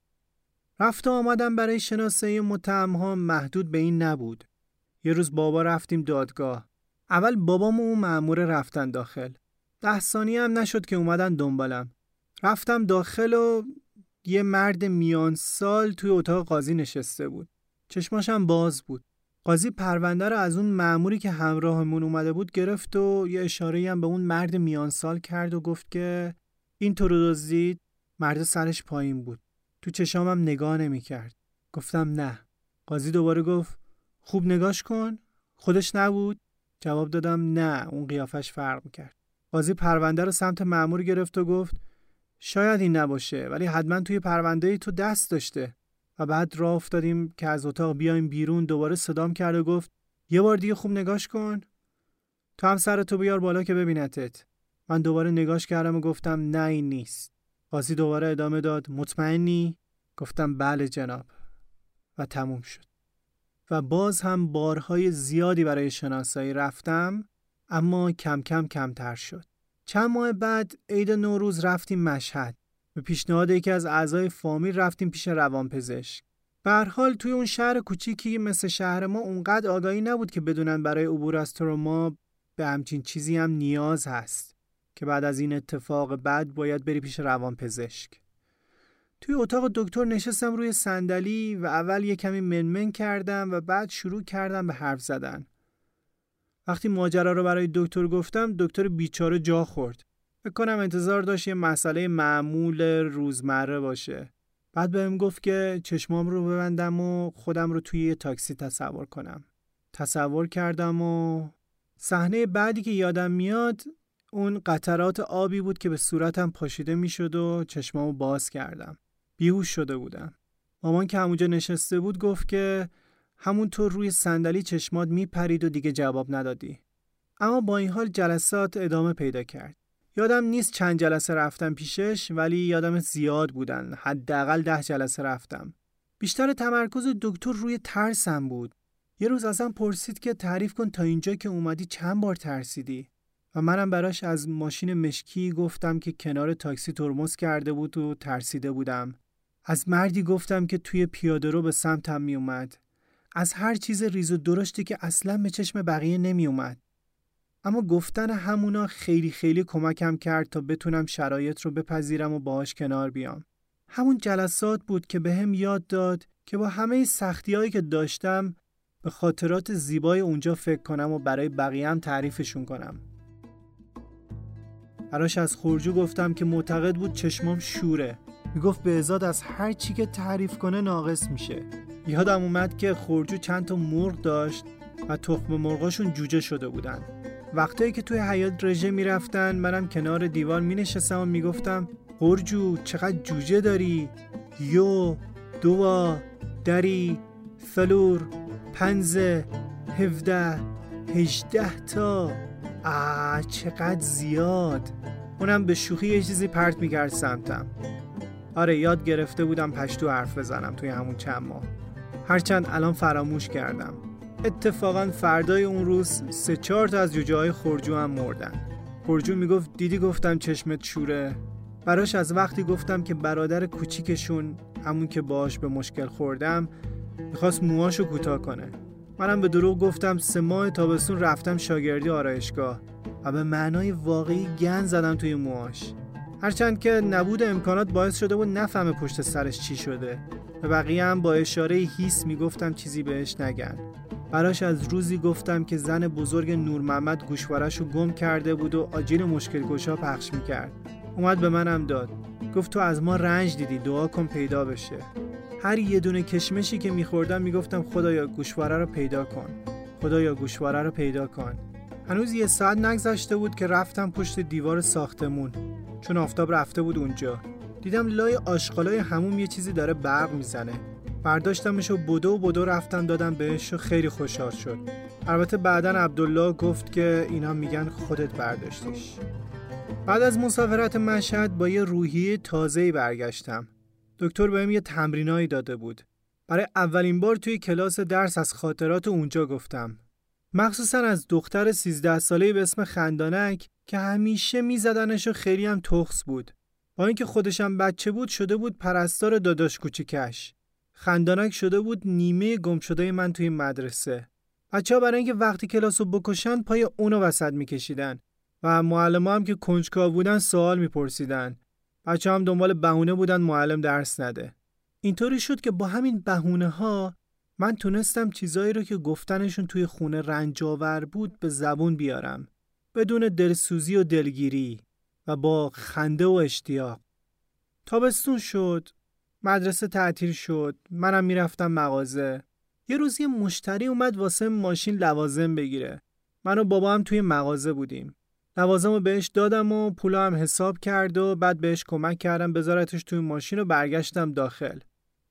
رفت و آمدم برای شناسایی متهم ها محدود به این نبود. یه روز بابا رفتیم دادگاه. اول بابام و مأمور رفتن داخل. ده ثانیه هم نشد که اومدن دنبالم. رفتم داخل و یه مرد میان سال توی اتاق قاضی نشسته بود. چشماشم باز بود. قاضی پرونده رو از اون مأموری که همراهمون اومده بود گرفت و یه اشاره هم به اون مرد میان سال کرد و گفت که این تو رو دزدید مرد سرش پایین بود تو چشامم نگاه نمی کرد گفتم نه قاضی دوباره گفت خوب نگاش کن خودش نبود جواب دادم نه اون قیافش فرق کرد قاضی پرونده رو سمت معمور گرفت و گفت شاید این نباشه ولی حتما توی پرونده تو دست داشته. و بعد راه افتادیم که از اتاق بیایم بیرون دوباره صدام کرد و گفت یه بار دیگه خوب نگاش کن. تو هم سر تو بیار بالا که ببینتت. من دوباره نگاش کردم و گفتم نه این نیست. قاضی دوباره ادامه داد مطمئنی؟ گفتم بله جناب. و تموم شد. و باز هم بارهای زیادی برای شناسایی رفتم اما کم کم کمتر شد. چند ماه بعد عید نوروز رفتیم مشهد. به پیشنهاد یکی از اعضای فامیل رفتیم پیش روانپزشک. به حال توی اون شهر کوچیکی مثل شهر ما اونقدر آگاهی نبود که بدونن برای عبور از تروما به همچین چیزی هم نیاز هست که بعد از این اتفاق بعد باید بری پیش روانپزشک. توی اتاق دکتر نشستم روی صندلی و اول یه کمی منمن کردم و بعد شروع کردم به حرف زدن. وقتی ماجرا رو برای دکتر گفتم دکتر بیچاره جا خورد. فکر کنم انتظار داشت یه مسئله معمول روزمره باشه. بعد بهم گفت که چشمام رو ببندم و خودم رو توی یه تاکسی تصور کنم. تصور کردم و صحنه بعدی که یادم میاد اون قطرات آبی بود که به صورتم پاشیده می‌شد و چشمامو باز کردم. بیهوش شده بودم. مامان که همونجا نشسته بود گفت که همونطور روی صندلی چشمات میپرید و دیگه جواب ندادی. اما با این حال جلسات ادامه پیدا کرد. یادم نیست چند جلسه رفتم پیشش ولی یادم زیاد بودن. حداقل ده جلسه رفتم. بیشتر تمرکز دکتر روی ترسم بود. یه روز ازم پرسید که تعریف کن تا اینجا که اومدی چند بار ترسیدی و منم براش از ماشین مشکی گفتم که کنار تاکسی ترمز کرده بود و ترسیده بودم. از مردی گفتم که توی پیاده رو به سمتم می اومد. از هر چیز ریز و درشتی که اصلا به چشم بقیه نمی اومد. اما گفتن همونا خیلی خیلی کمکم کرد تا بتونم شرایط رو بپذیرم و باهاش کنار بیام. همون جلسات بود که به هم یاد داد که با همه سختی هایی که داشتم به خاطرات زیبای اونجا فکر کنم و برای بقیه هم تعریفشون کنم. براش از خورجو گفتم که معتقد بود چشمام شوره. می‌گفت به ازاد از هر چی که تعریف کنه ناقص میشه. یادم اومد که خورجو چند تا مرغ داشت و تخم مرغاشون جوجه شده بودن. وقتایی که توی حیات رژه می‌رفتن منم کنار دیوار مینشستم و می‌گفتم خورجو چقدر جوجه داری؟ یو دوا دری فلور پنزه هفده هجده تا آه چقدر زیاد اونم به شوخی یه چیزی پرت می‌کرد سمتم آره یاد گرفته بودم پشتو حرف بزنم توی همون چند ماه. هرچند الان فراموش کردم. اتفاقا فردای اون روز سه چهار تا از جوجه های خورجو هم مردن. خورجو می‌گفت دیدی گفتم چشمت شوره؟ براش از وقتی گفتم که برادر کوچیکشون همون که باش به مشکل خوردم می‌خواست موهاشو کوتاه کنه. منم به دروغ گفتم سه ماه تابستون رفتم شاگردی آرایشگاه و به معنای واقعی گن زدم توی موهاش. هرچند که نبود امکانات باعث شده بود نفهمه پشت سرش چی شده به بقیه هم با اشاره هیس می‌گفتم چیزی بهش نگن. براش از روزی گفتم که زن بزرگ نور محمد گوشوارش رو گم کرده بود و آجیل مشکل گشا پخش می‌کرد. اومد به منم داد. گفت تو از ما رنج دیدی دعا کن پیدا بشه. هر یه دونه کشمشی که میخوردم می‌گفتم خدایا گوشواره رو پیدا کن. خدایا گوشواره رو پیدا کن. هنوز یه ساعت نگذشته بود که رفتم پشت دیوار ساختمون. چون آفتاب رفته بود اونجا. دیدم لای آشغالای هموم یه چیزی داره برق می‌زنه. برداشتمش و بدو و بدو رفتم دادم بهش و خیلی خوشحال شد. البته بعدا عبدالله گفت که اینا میگن خودت برداشتیش. بعد از مسافرت مشهد با یه روحیه تازه‌ای برگشتم. دکتر بهم یه تمرینایی داده بود. برای اولین بار توی کلاس درس از خاطرات اونجا گفتم. مخصوصا از دختر 13 ساله به اسم خندانک که همیشه میزدنش و خیلی هم تخص بود. با اینکه خودشم بچه بود شده بود پرستار داداش کوچیکش. خندانک شده بود نیمه گم شده من توی مدرسه. بچه برای اینکه وقتی کلاس رو بکشن پای اونو وسط میکشیدن و معلم هم که کنجکاو بودن سوال میپرسیدن. بچه هم دنبال بهونه بودن معلم درس نده. اینطوری شد که با همین بهونه ها من تونستم چیزایی رو که گفتنشون توی خونه رنجاور بود به زبون بیارم. بدون دلسوزی و دلگیری و با خنده و اشتیاق. تابستون شد مدرسه تعطیل شد منم می‌رفتم مغازه. یه روزی مشتری اومد واسه ماشین لوازم بگیره. من و بابا هم توی مغازه بودیم. لوازم رو بهش دادم و پولا هم حساب کرد و بعد بهش کمک کردم بذارتش توی ماشین و برگشتم داخل.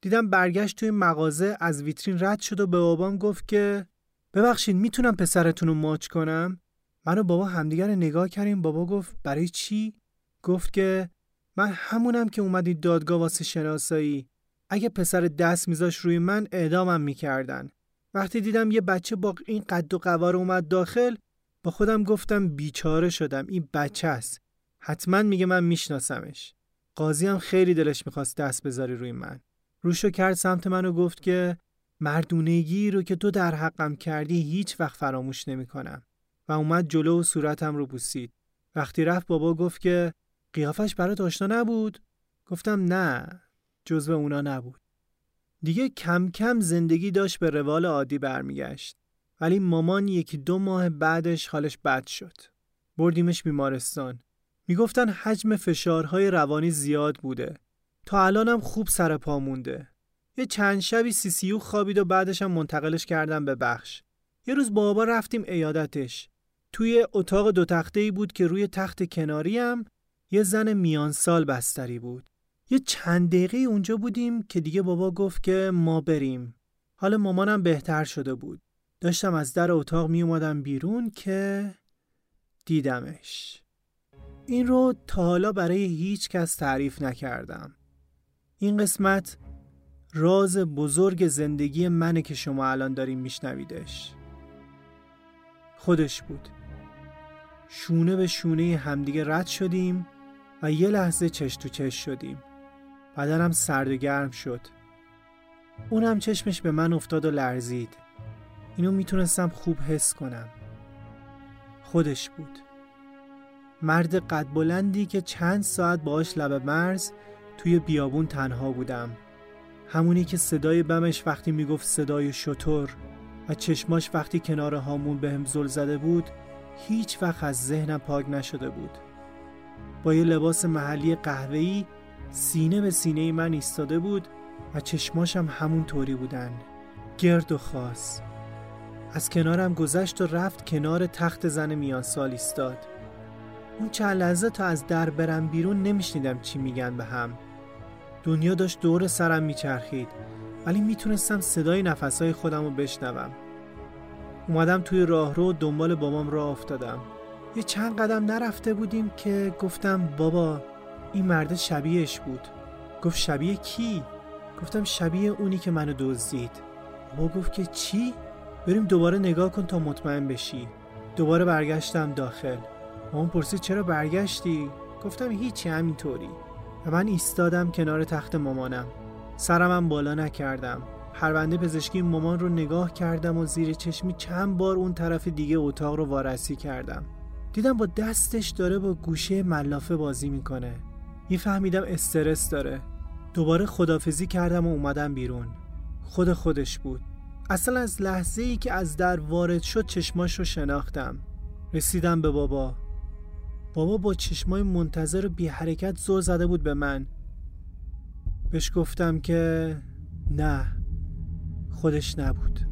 دیدم برگشت توی مغازه از ویترین رد شد و به بابام گفت که ببخشید می‌تونم پسرتون رو ماچ کنم؟ من و بابا همدیگر نگاه کردیم. بابا گفت برای چی؟ گفت که من همونم که اومدی دادگاه واسه شناسایی. اگه پسر دست میذاش روی من اعدامم می‌کردن. وقتی دیدم یه بچه با این قد و قوار اومد داخل با خودم گفتم بیچاره شدم این بچه است. حتما میگه من میشناسمش. قاضی هم خیلی دلش می‌خواست دست بذاری روی من. روشو کرد سمت من و گفت که مردونگی رو که تو در حقم کردی هیچ وقت فراموش نمی‌کنم. و اومد جلو و صورتم رو بوسید. وقتی رفت بابا گفت که قیافش برات آشنا نبود؟ گفتم نه جزو اونا نبود. دیگه کم کم زندگی داشت به روال عادی برمیگشت. ولی مامان یکی دو ماه بعدش حالش بد شد. بردیمش بیمارستان. می‌گفتن حجم فشارهای روانی زیاد بوده. تا الانم خوب سر پا مونده. یه چند شبی سی سیو خوابید و بعدش هم منتقلش کردم به بخش. یه روز بابا رفتیم ایادتش. توی اتاق دو تخته ای بود که روی تخت کناری هم یه زن میان سال بستری بود. یه چند دقیقه اونجا بودیم که دیگه بابا گفت که ما بریم. حال مامانم بهتر شده بود. داشتم از در اتاق می اومدم بیرون که دیدمش. این رو تا حالا برای هیچ کس تعریف نکردم. این قسمت راز بزرگ زندگی منه که شما الان داریم میشنویدش. خودش بود. شونه به شونه همدیگه رد شدیم و یه لحظه چش تو چش شدیم. بدنم سرد و گرم شد. اونم چشمش به من افتاد و لرزید. اینو می‌تونستم خوب حس کنم. خودش بود. مرد قد بلندی که چند ساعت باهاش لب مرز توی بیابون تنها بودم. همونی که صدای بمش وقتی می‌گفت صدای شطور و چشماش وقتی کنار هامون به هم زل زده بود هیچ وقت از ذهنم پاک نشده بود. با یه لباس محلی قهوه‌ای سینه به سینه من ایستاده بود و چشماشم همون طوری بودن. گرد و خاص. از کنارم گذشت و رفت کنار تخت زن میان سال ایستاد. اون چند لحظه تا از در برم بیرون نمیشنیدم چی میگن به هم. دنیا داشت دور سرم میچرخید. ولی می‌تونستم صدای نفسهای خودم رو بشنوم. اومدم توی راهرو دنبال بابام راه افتادم. یه چند قدم نرفته بودیم که گفتم بابا این مرد شبیهش بود. گفت شبیه کی؟ گفتم شبیه اونی که منو دزدید. بابا گفت که چی؟ بریم دوباره نگاه کن تا مطمئن بشی. دوباره برگشتم داخل. مامان پرسید چرا برگشتی؟ گفتم هیچی همینطوری. و من ایستادم کنار تخت مامانم. سرمم بالا نکردم. پرونده پزشکی مامان رو نگاه کردم و زیر چشمی چند بار اون طرف دیگه اتاق رو وارسی کردم. دیدم با دستش داره با گوشه ملافه بازی می‌کنه. میفهمیدم استرس داره. دوباره خدافزی کردم و اومدم بیرون. خود خودش بود. اصلا از لحظه ای که از در وارد شد چشماش رو شناختم. رسیدم به بابا. بابا با چشمای منتظر و بی حرکت زور زده بود به من. بهش گفتم که نه خودش نبود.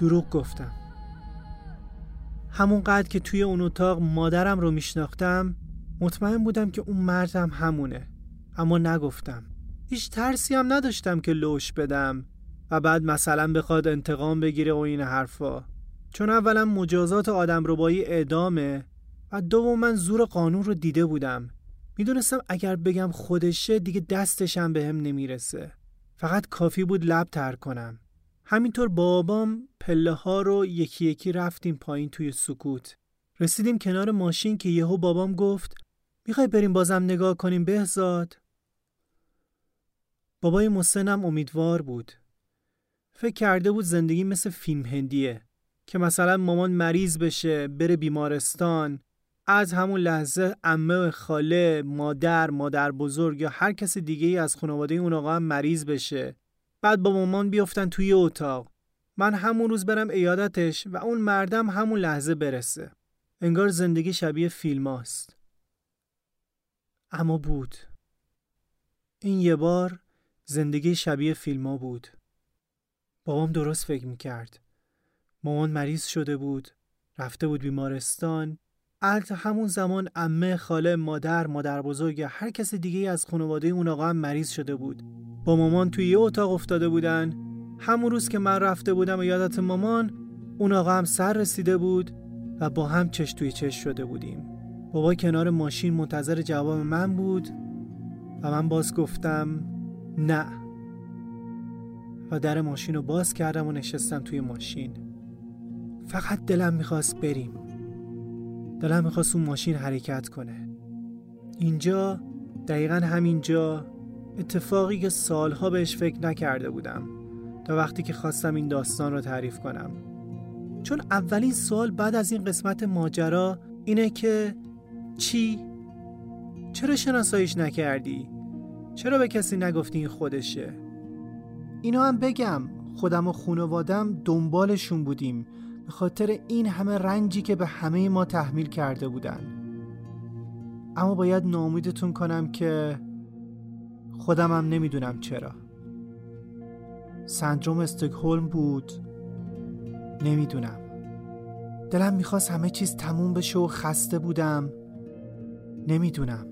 دروغ گفتم. همون قد که توی اون اتاق مادرم رو میشناختم مطمئن بودم که اون مردم همونه. اما نگفتم. هیچ ترسی هم نداشتم که لوش بدم و بعد مثلا بخواد انتقام بگیره و این حرفا. چون اولا مجازات آدم ربایی اعدامه و دوم من زور قانون رو دیده بودم. می‌دونستم اگر بگم خودشه دیگه دستشم به هم نمی‌رسه. فقط کافی بود لب تر کنم. همینطور بابام پله ها رو یکی یکی رفتیم پایین توی سکوت. رسیدیم کنار ماشین که یهو بابام گفت می‌خوای بریم بازم نگاه کنیم بهزاد؟ بابای مسنم امیدوار بود. فکر کرده بود زندگی مثل فیلم هندیه که مثلا مامان مریض بشه بره بیمارستان از همون لحظه امه و خاله مادر مادر بزرگ یا هر کس دیگه ای از خانواده اون آقا هم مریض بشه بعد با مامان بیفتن توی اتاق من همون روز برم ایادتش و اون مردم همون لحظه برسه. انگار زندگی شبیه فیلم هاست. اما بود. این یه بار زندگی شبیه فیلم ها بود. بابام درست فکر می‌کرد. مامان مریض شده بود رفته بود بیمارستان. البته همون زمان امه خاله مادر مادر بزرگ هر کس دیگه از خانواده اون آقا هم مریض شده بود. با مامان توی یه اتاق افتاده بودن. همون روز که من رفته بودم و یادت مامان اون آقا هم سر رسیده بود و با هم چش توی چش شده بودیم. بابا کنار ماشین منتظر جواب من بود و من باز گفتم نه. و در ماشین رو باز کردم و نشستم توی ماشین. فقط دلم می‌خواست بریم. دلم می‌خواست اون ماشین حرکت کنه. اینجا دقیقا همینجا اتفاقی که سالها بهش فکر نکرده بودم. تا وقتی که خواستم این داستان رو تعریف کنم چون اولین سوال بعد از این قسمت ماجرا اینه که چی؟ چرا شناساییش نکردی؟ چرا به کسی نگفتی این خودشه؟ اینو هم بگم خودم و خانوادم دنبالشون بودیم به خاطر این همه رنجی که به همه ما تحمیل کرده بودن اما باید نامیدتون کنم که خودم هم نمی‌دونم چرا سندروم استکهلم بود. نمی‌دونم. دلم می‌خواست همه چیز تموم بشه و خسته بودم. نمی‌دونم.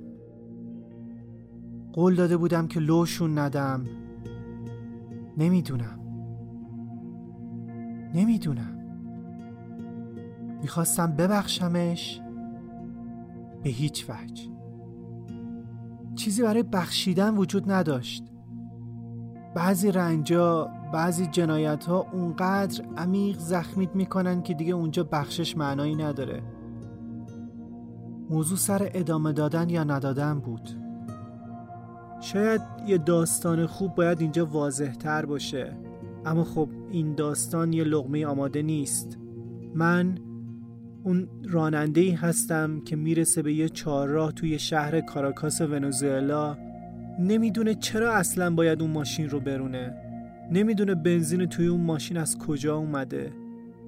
قول داده بودم که لوشون ندم. نمی‌دونم. نمی‌دونم. می‌خواستم ببخشمش. به هیچ وجه. چیزی برای بخشیدن وجود نداشت. بعضی رنجا بعضی جنایت ها اونقدر عمیق زخمیت می‌کنن که دیگه اونجا بخشش معنایی نداره. موضوع سر ادامه دادن یا ندادن بود. شاید یه داستان خوب باید اینجا واضح تر باشه. اما خب این داستان یه لغمه آماده نیست. من اون راننده ای هستم که می‌رسه به یه چهارراه توی شهر کاراکاس ونزوئلا نمی‌دونه چرا اصلا باید اون ماشین رو برونه. نمی‌دونه بنزین توی اون ماشین از کجا اومده.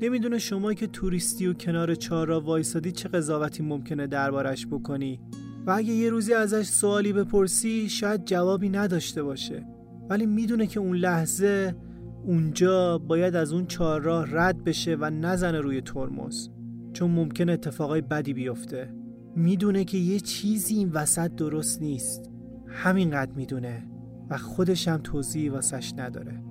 نمی‌دونه شما که توریستی و کنار چهارراه وایسادی چه قضاوتی ممکنه دربارش بکنی. و اگه یه روزی ازش سوالی بپرسی شاید جوابی نداشته باشه. ولی می‌دونه که اون لحظه اونجا باید از اون چهارراه رد بشه و نزنه روی ترمز. چون ممکن اتفاقای بدی بیفته. می‌دونه که یه چیزی این وسط درست نیست. همینقدر می‌دونه و خودش هم توضیحی واسش نداره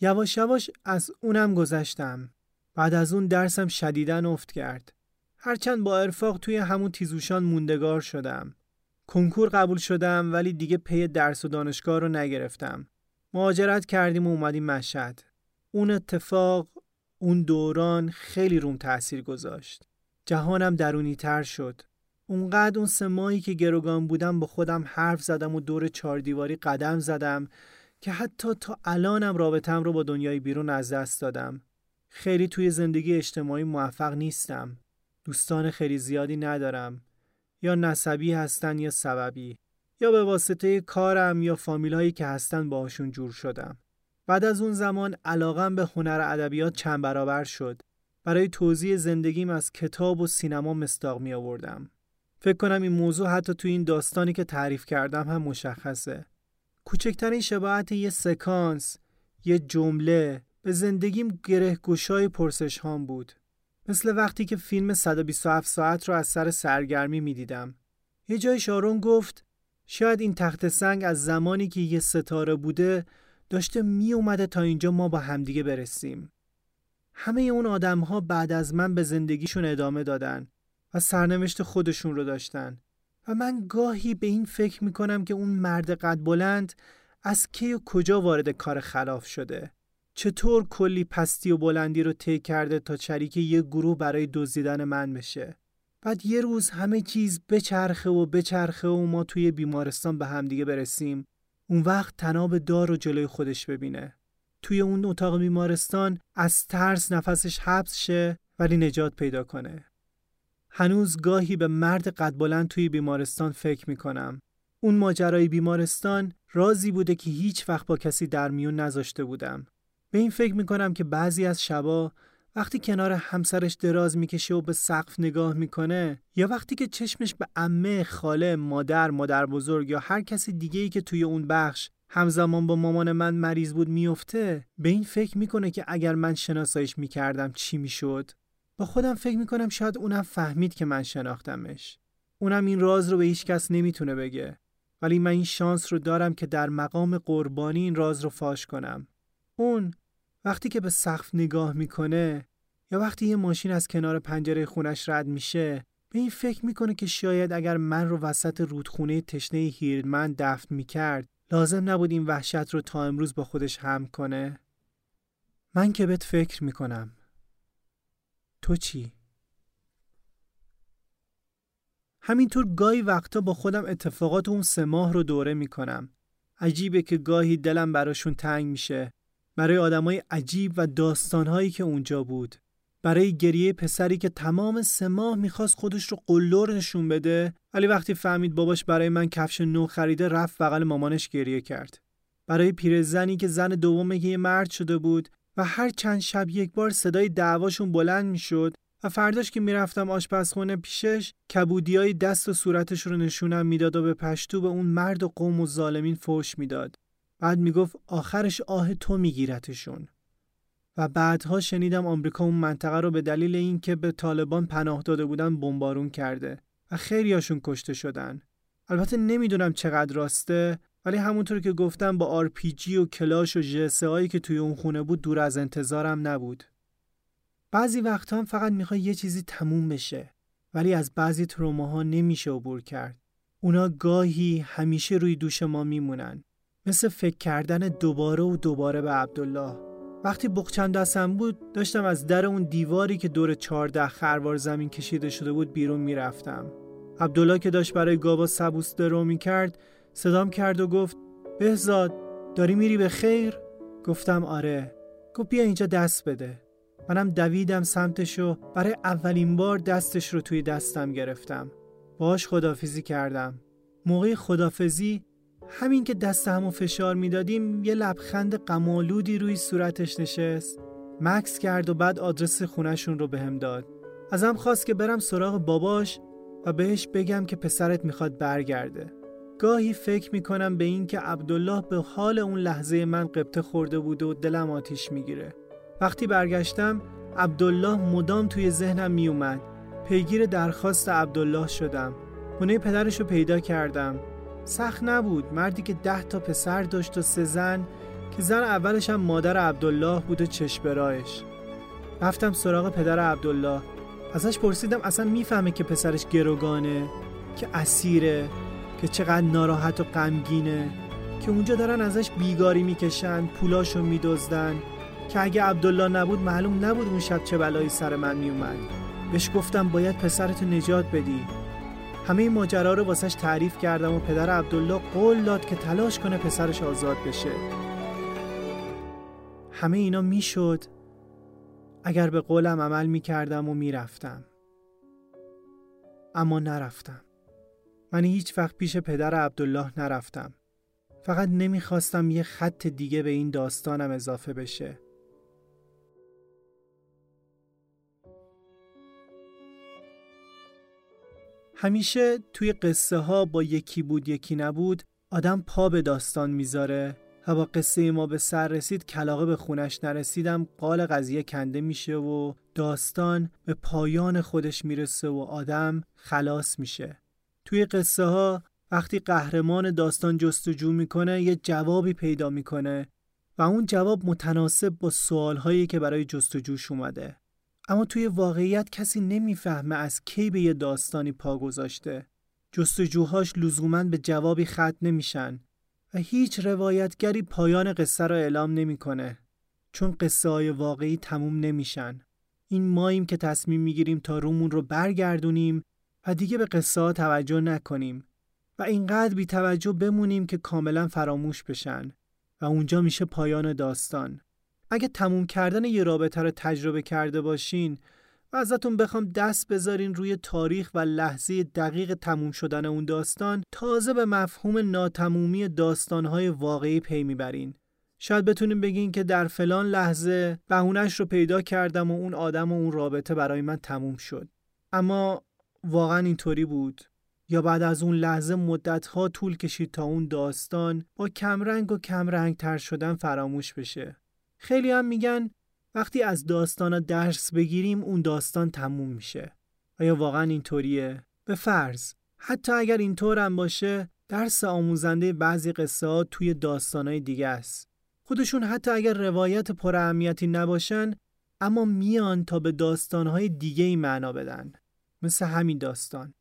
یواش یواش از اونم گذشتم بعد از اون درسم شدیدن افت کرد هرچند با ارفاق توی همون تیزوشان موندگار شدم کنکور قبول شدم ولی دیگه پی درس و دانشگاه رو نگرفتم. مهاجرت کردیم و اومدیم مشهد. اون اتفاق اون دوران خیلی روم تاثیر گذاشت. جهانم درونی تر شد. اونقدر اون سه ماهی که گروگان بودم با خودم حرف زدم و دور چهار دیواری قدم زدم که حتی تا الانم رابطم رو با دنیای بیرون از دست دادم. خیلی توی زندگی اجتماعی موفق نیستم. دوستان خیلی زیادی ندارم. یا نسبی هستن یا سببی یا به واسطه کارم یا فامیلایی که هستن باهاشون جور شدم. بعد از اون زمان علاقم به هنر ادبیات چند برابر شد. برای توضیح زندگیم از کتاب و سینما مستاق می آوردم. فکر کنم این موضوع حتی تو این داستانی که تعریف کردم هم مشخصه. کوچکترین شباهت یه سکانس، یه جمله به زندگیم گره گشای پرسش هام بود. مثل وقتی که فیلم 127 ساعت رو از سر سرگرمی می دیدم. یه جای شارون گفت شاید این تخت سنگ از زمانی که یه ستاره بوده داشته می اومده تا اینجا ما با همدیگه برسیم. همه اون آدم ها بعد از من به زندگیشون ادامه دادن و سرنوشت خودشون رو داشتن. و من گاهی به این فکر می کنم که اون مرد قد بلند از کی و کجا وارد کار خلاف شده. چطور کلی پستی و بلندی رو طی کرده تا شریک یه گروه برای دزدیدن من بشه؟ بعد یه روز همه چیز بچرخه و بچرخه و ما توی بیمارستان به همدیگه برسیم. اون وقت تناب دار رو جلوی خودش ببینه. توی اون اتاق بیمارستان از ترس نفسش حبس شه ولی نجات پیدا کنه. هنوز گاهی به مرد قد بلند توی بیمارستان فکر می‌کنم. اون ماجرای بیمارستان رازی بوده که هیچ وقت با کسی در میون نذاشته بودم. به این فکر می‌کنم که بعضی از شبا وقتی کنار همسرش دراز می‌کشه و به سقف نگاه می‌کنه یا وقتی که چشمش به امه، خاله، مادر، مادر بزرگ یا هر کسی دیگه ای که توی اون بخش همزمان با مامان من مریض بود میفته به این فکر می‌کنه که اگر من شناسایش می‌کردم چی می‌شد؟ با خودم فکر می‌کنم شاید اونم فهمید که من شناختمش. اونم این راز رو به هیچ کس نمی‌تونه بگه. ولی من این شانس رو دارم که در مقام قربانی این راز رو فاش کنم. اون وقتی که به سقف نگاه می‌کنه یا وقتی یه ماشین از کنار پنجره خونش رد میشه به این فکر می‌کنه که شاید اگر من رو وسط رودخونه تشنه هیردمن دفن می‌کرد لازم نبود این وحشت رو تا امروز با خودش هم کنه. من که بهت فکر می‌کنم. تو چی؟ همینطور گاهی وقتا با خودم اتفاقات اون سه ماه رو دوره می‌کنم. عجیبه که گاهی دلم براشون تنگ میشه. برای آدمای عجیب و داستانهایی که اونجا بود. برای گریه پسری که تمام سه ماه می‌خواست خودش رو قلور نشون بده ولی وقتی فهمید باباش برای من کفش نو خریده رفت بغل مامانش گریه کرد. برای پیرزنی که زن دومه که یه مرد شده بود و هر چند شب یک بار صدای دعواشون بلند می‌شد و فرداش که می‌رفتم آشپزخونه پیشش کبودیای دست و صورتش رو نشونم می‌داد و به پشتو به اون مرد و قوم و ظالمین فوش می‌داد. بعد می‌گفت آخرش آه تو میگیرتشون. و بعدها شنیدم آمریکا اون منطقه رو به دلیل اینکه به طالبان پناه داده بودن بمبارون کرده و خیلیاشون کشته شدن. البته نمی‌دونم چقدر راسته ولی همونطور که گفتم با آرپیجی و کلاش و ژ سه هایی که توی اون خونه بود دور از انتظارم نبود. بعضی وقتا هم فقط می‌خوای یه چیزی تموم بشه ولی از بعضی تروماها نمیشه عبور کرد. اونا گاهی همیشه روی دوش ما میمونن. مثل فکر کردن دوباره و دوباره به عبدالله. وقتی بقچه‌م دستم بود داشتم از در اون دیواری که دور چهارده خروار زمین کشیده شده بود بیرون می‌رفتم. عبدالله که داشت برای گاوا سبوس درو می‌کرد صدام کرد و گفت بهزاد داری میری به خیر؟ گفتم آره. گفت بیا اینجا دست بده. منم دویدم سمتش و برای اولین بار دستش رو توی دستم گرفتم. باش خدافیزی کردم. موقع خدافزی همین که دست همو فشار می‌دادیم یه لبخند قمالودی روی صورتش نشست. مکس کرد و بعد آدرس خونشون رو بهم داد. ازم خواست که برم سراغ باباش و بهش بگم که پسرت می‌خواد برگرده. گاهی فکر می‌کنم به این که عبدالله به حال اون لحظه من قبطه خورده بود و دلم آتیش می‌گیره. وقتی برگشتم عبدالله مدام توی ذهنم میومد پیگیر درخواست عبدالله شدم. خونه پدرش رو پیدا کردم. سخت نبود. مردی که ده تا پسر داشت و سه زن که زن اولش هم مادر عبدالله بود و چشبرایش رفتم سراغ پدر عبدالله. ازش پرسیدم اصلا می‌فهمه که پسرش گروگانه که اسیره که چقدر ناراحت و غمگینه که اونجا دارن ازش بیگاری می‌کشن پولاشو میدزدن. که اگه عبدالله نبود معلوم نبود اون شب چه بلایی سر من میومد بهش گفتم باید پسرتو نجات بدی. همه این ماجرا رو واسش تعریف کردم و پدر عبدالله قول داد که تلاش کنه پسرش آزاد بشه. همه اینا می‌شد اگر به قولم عمل می‌کردم و می‌رفتم. اما نرفتم. من هیچ وقت پیش پدر عبدالله نرفتم. فقط نمی‌خواستم یه خط دیگه به این داستانم اضافه بشه. همیشه توی قصه ها با یکی بود یکی نبود آدم پا به داستان می‌ذاره و با قصه ما به سر رسید کلاقه به خونش نرسیدم قال قضیه کنده میشه و داستان به پایان خودش می‌رسه و آدم خلاص میشه. توی قصه ها وقتی قهرمان داستان جستجو می‌کنه یه جوابی پیدا می‌کنه و اون جواب متناسب با سوالهایی که برای جستجوش اومده. اما توی واقعیت کسی نمی‌فهمه از کی به یه داستانی پا گذاشته. جستجوهاش لزوما به جوابی ختم نمیشن و هیچ روایتگری پایان قصه را اعلام نمی‌کنه چون قصه های واقعی تموم نمیشن. این ماییم که تصمیم می‌گیریم تا رومون رو برگردونیم و دیگه به قصه ها توجه نکنیم و اینقدر بی توجه بمونیم که کاملا فراموش بشن و اونجا میشه پایان داستان. اگه تموم کردن یه رابطه رو تجربه کرده باشین و ازتون بخوام دست بذارین روی تاریخ و لحظه دقیق تموم شدن اون داستان تازه به مفهوم ناتمومی داستانهای واقعی پی می‌برین. شاید بتونیم بگین که در فلان لحظه بهونش رو پیدا کردم و اون آدم و اون رابطه برای من تموم شد. اما واقعا اینطوری بود یا بعد از اون لحظه مدتها طول کشید تا اون داستان با کمرنگ و کمرنگ تر شدن فراموش بشه. خیلی هم میگن وقتی از داستان درس بگیریم اون داستان تموم میشه. آیا واقعا اینطوریه؟ به فرض حتی اگر اینطور هم باشه درس آموزنده بعضی قصه ها توی داستانهای دیگه است. خودشون حتی اگر روایت پر اهمیتی نباشن اما میان تا به داستانهای دیگه ای معنا بدن. مثل همین داستان.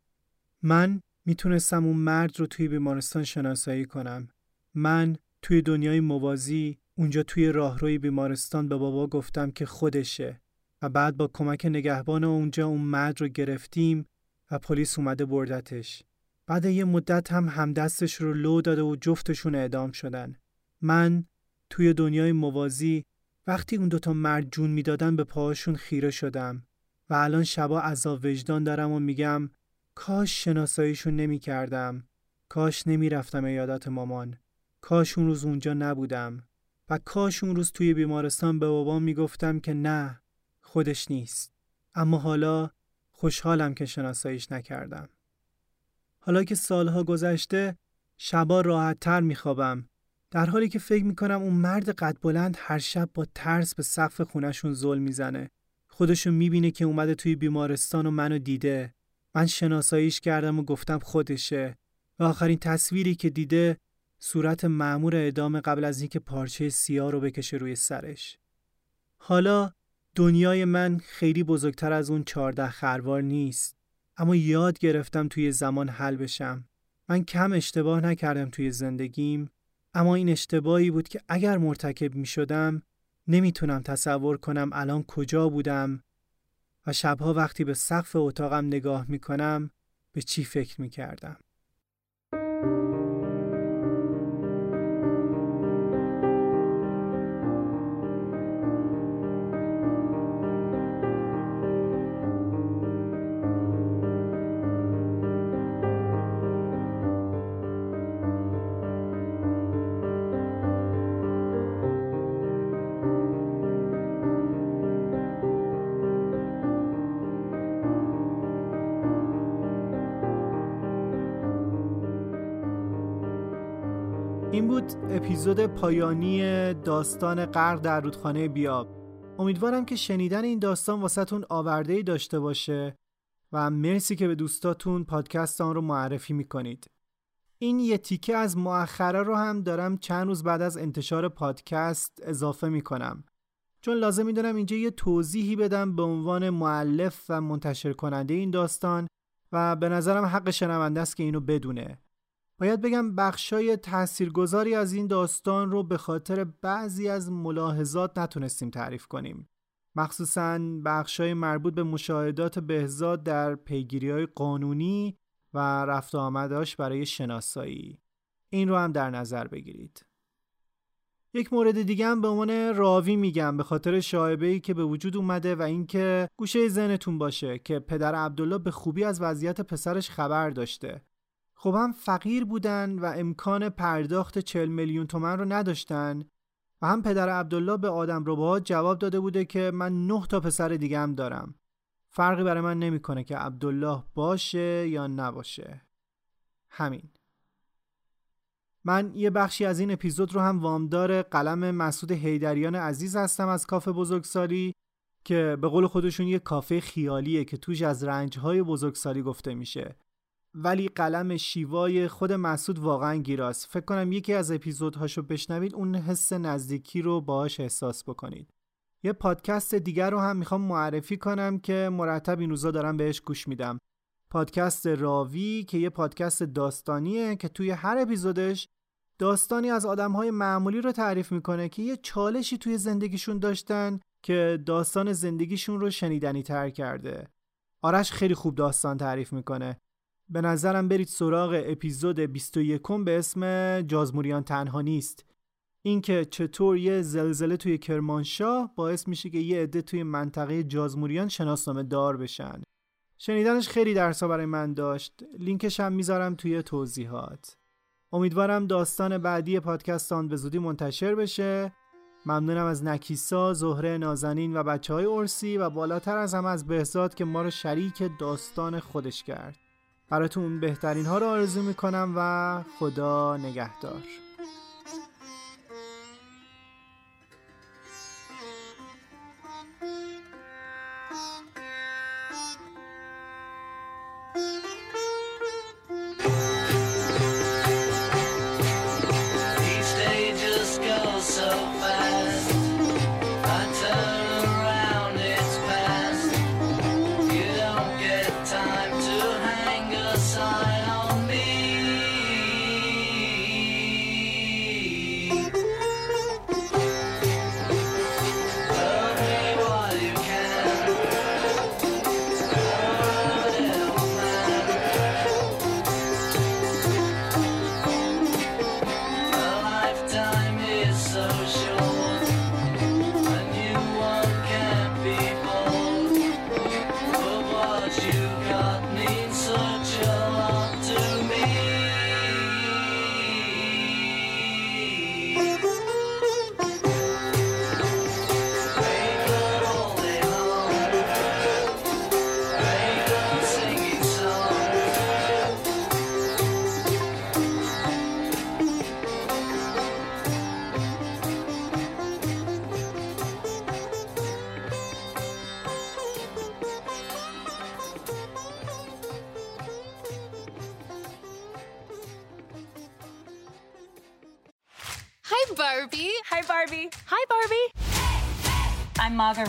من می‌تونستم اون مرد رو توی بیمارستان شناسایی کنم. من توی دنیای موازی اونجا توی راهروی بیمارستان به بابا گفتم که خودشه و بعد با کمک نگهبان اونجا اون مرد رو گرفتیم و پلیس اومده بردتش. بعد یه مدت هم همدستش رو لو داده و جفتشون اعدام شدن. من توی دنیای موازی وقتی اون دوتا مرد جون می‌دادن به پاهاشون خیره شدم و الان شبا عذاب وجدان دارم و میگم کاش شناساییشون نمی کردم. کاش نمی رفتم ایادت مامان. کاش اون روز اونجا نبودم. و کاش اون روز توی بیمارستان به بابام می‌گفتم که نه خودش نیست. اما حالا خوشحالم که شناساییش نکردم. حالا که سالها گذشته شبا راحت تر میخوابم در حالی که فکر می‌کنم اون مرد قد بلند هر شب با ترس به سقف خونشون زل می‌زنه. خودشو می‌بینه که اومده توی بیمارستان و منو دیده. من شناساییش کردم و گفتم خودشه. و آخرین تصویری که دیده صورت معمور اعدام قبل از اینکه پارچه سیاه رو بکشه روی سرش. حالا دنیای من خیلی بزرگتر از اون چارده خروار نیست. اما یاد گرفتم توی زمان حل بشم. من کم اشتباه نکردم توی زندگیم اما این اشتباهی بود که اگر مرتکب می شدم نمی‌تونم تصور کنم الان کجا بودم و شبها وقتی به سقف اتاقم نگاه می کنم به چی فکر می کردم. اپیزود پایانی داستان غرق در رودخانه بیاب. امیدوارم که شنیدن این داستان واسهتون آورده داشته باشه و مرسی که به دوستاتون پادکست آن رو معرفی می‌کنید. این یه تیکه از مؤخره رو هم دارم چند روز بعد از انتشار پادکست اضافه می‌کنم. چون لازم می‌دونم اینجا یه توضیحی بدم به عنوان معلف و منتشر کننده این داستان و به نظرم حق شنونده است که اینو بدونه. باید بگم بخشای تاثیرگذاری از این داستان رو به خاطر بعضی از ملاحظات نتونستیم تعریف کنیم. مخصوصا بخشای مربوط به مشاهدات بهزاد در پیگیری های قانونی و رفت آمداش برای شناسایی. این رو هم در نظر بگیرید. یک مورد دیگه هم به عنوان راوی میگم به خاطر شایبه ای که به وجود اومده و اینکه گوشه ذهنتون باشه که پدر عبدالله به خوبی از وضعیت پسرش خبر داشته خب هم فقیر بودن و امکان پرداخت 40 میلیون تومن رو نداشتن و هم پدر عبدالله به آدم رو جواب داده بوده که من نه تا پسر دیگه هم دارم. فرقی برای من نمی‌کنه که عبدالله باشه یا نباشه. همین. من یه بخشی از این اپیزود رو هم وامدار قلم مسعود هیدریان عزیز هستم از کافه بزرگسالی که به قول خودشون یه کافه خیالیه که توش از رنجهای بزرگسالی گفته میشه. ولی قلم شیوای خود مسعود واقعا گیراست. فکر کنم یکی از اپیزودهاشو بشنوید اون حس نزدیکی رو باهاش احساس بکنید. یه پادکست دیگر رو هم می‌خوام معرفی کنم که مرتب این روزا دارم بهش گوش میدم. پادکست راوی که یه پادکست داستانیه که توی هر اپیزودش داستانی از آدمهای معمولی رو تعریف می‌کنه که یه چالشی توی زندگیشون داشتن که داستان زندگیشون رو شنیدنی تر کرده. آرش خیلی خوب داستان تعریف می‌کنه. به نظرم برید سراغ اپیزود 21 به اسم جازموریان تنها نیست. اینکه چطور یه زلزله توی کرمانشاه باعث میشه که یه عده توی منطقه جازموریان شناسنامه دار بشن. شنیدنش خیلی درسا برای من داشت. لینکش هم می‌ذارم توی توضیحات. امیدوارم داستان بعدی پادکستان به زودی منتشر بشه. ممنونم از نکیسا، زهره نازنین و بچه های ارسی و بالاتر از هم از بهزاد که ما رو شریک داستان خودش کرد. براتون بهترین ها رو آرزو می‌کنم و خدا نگهدار.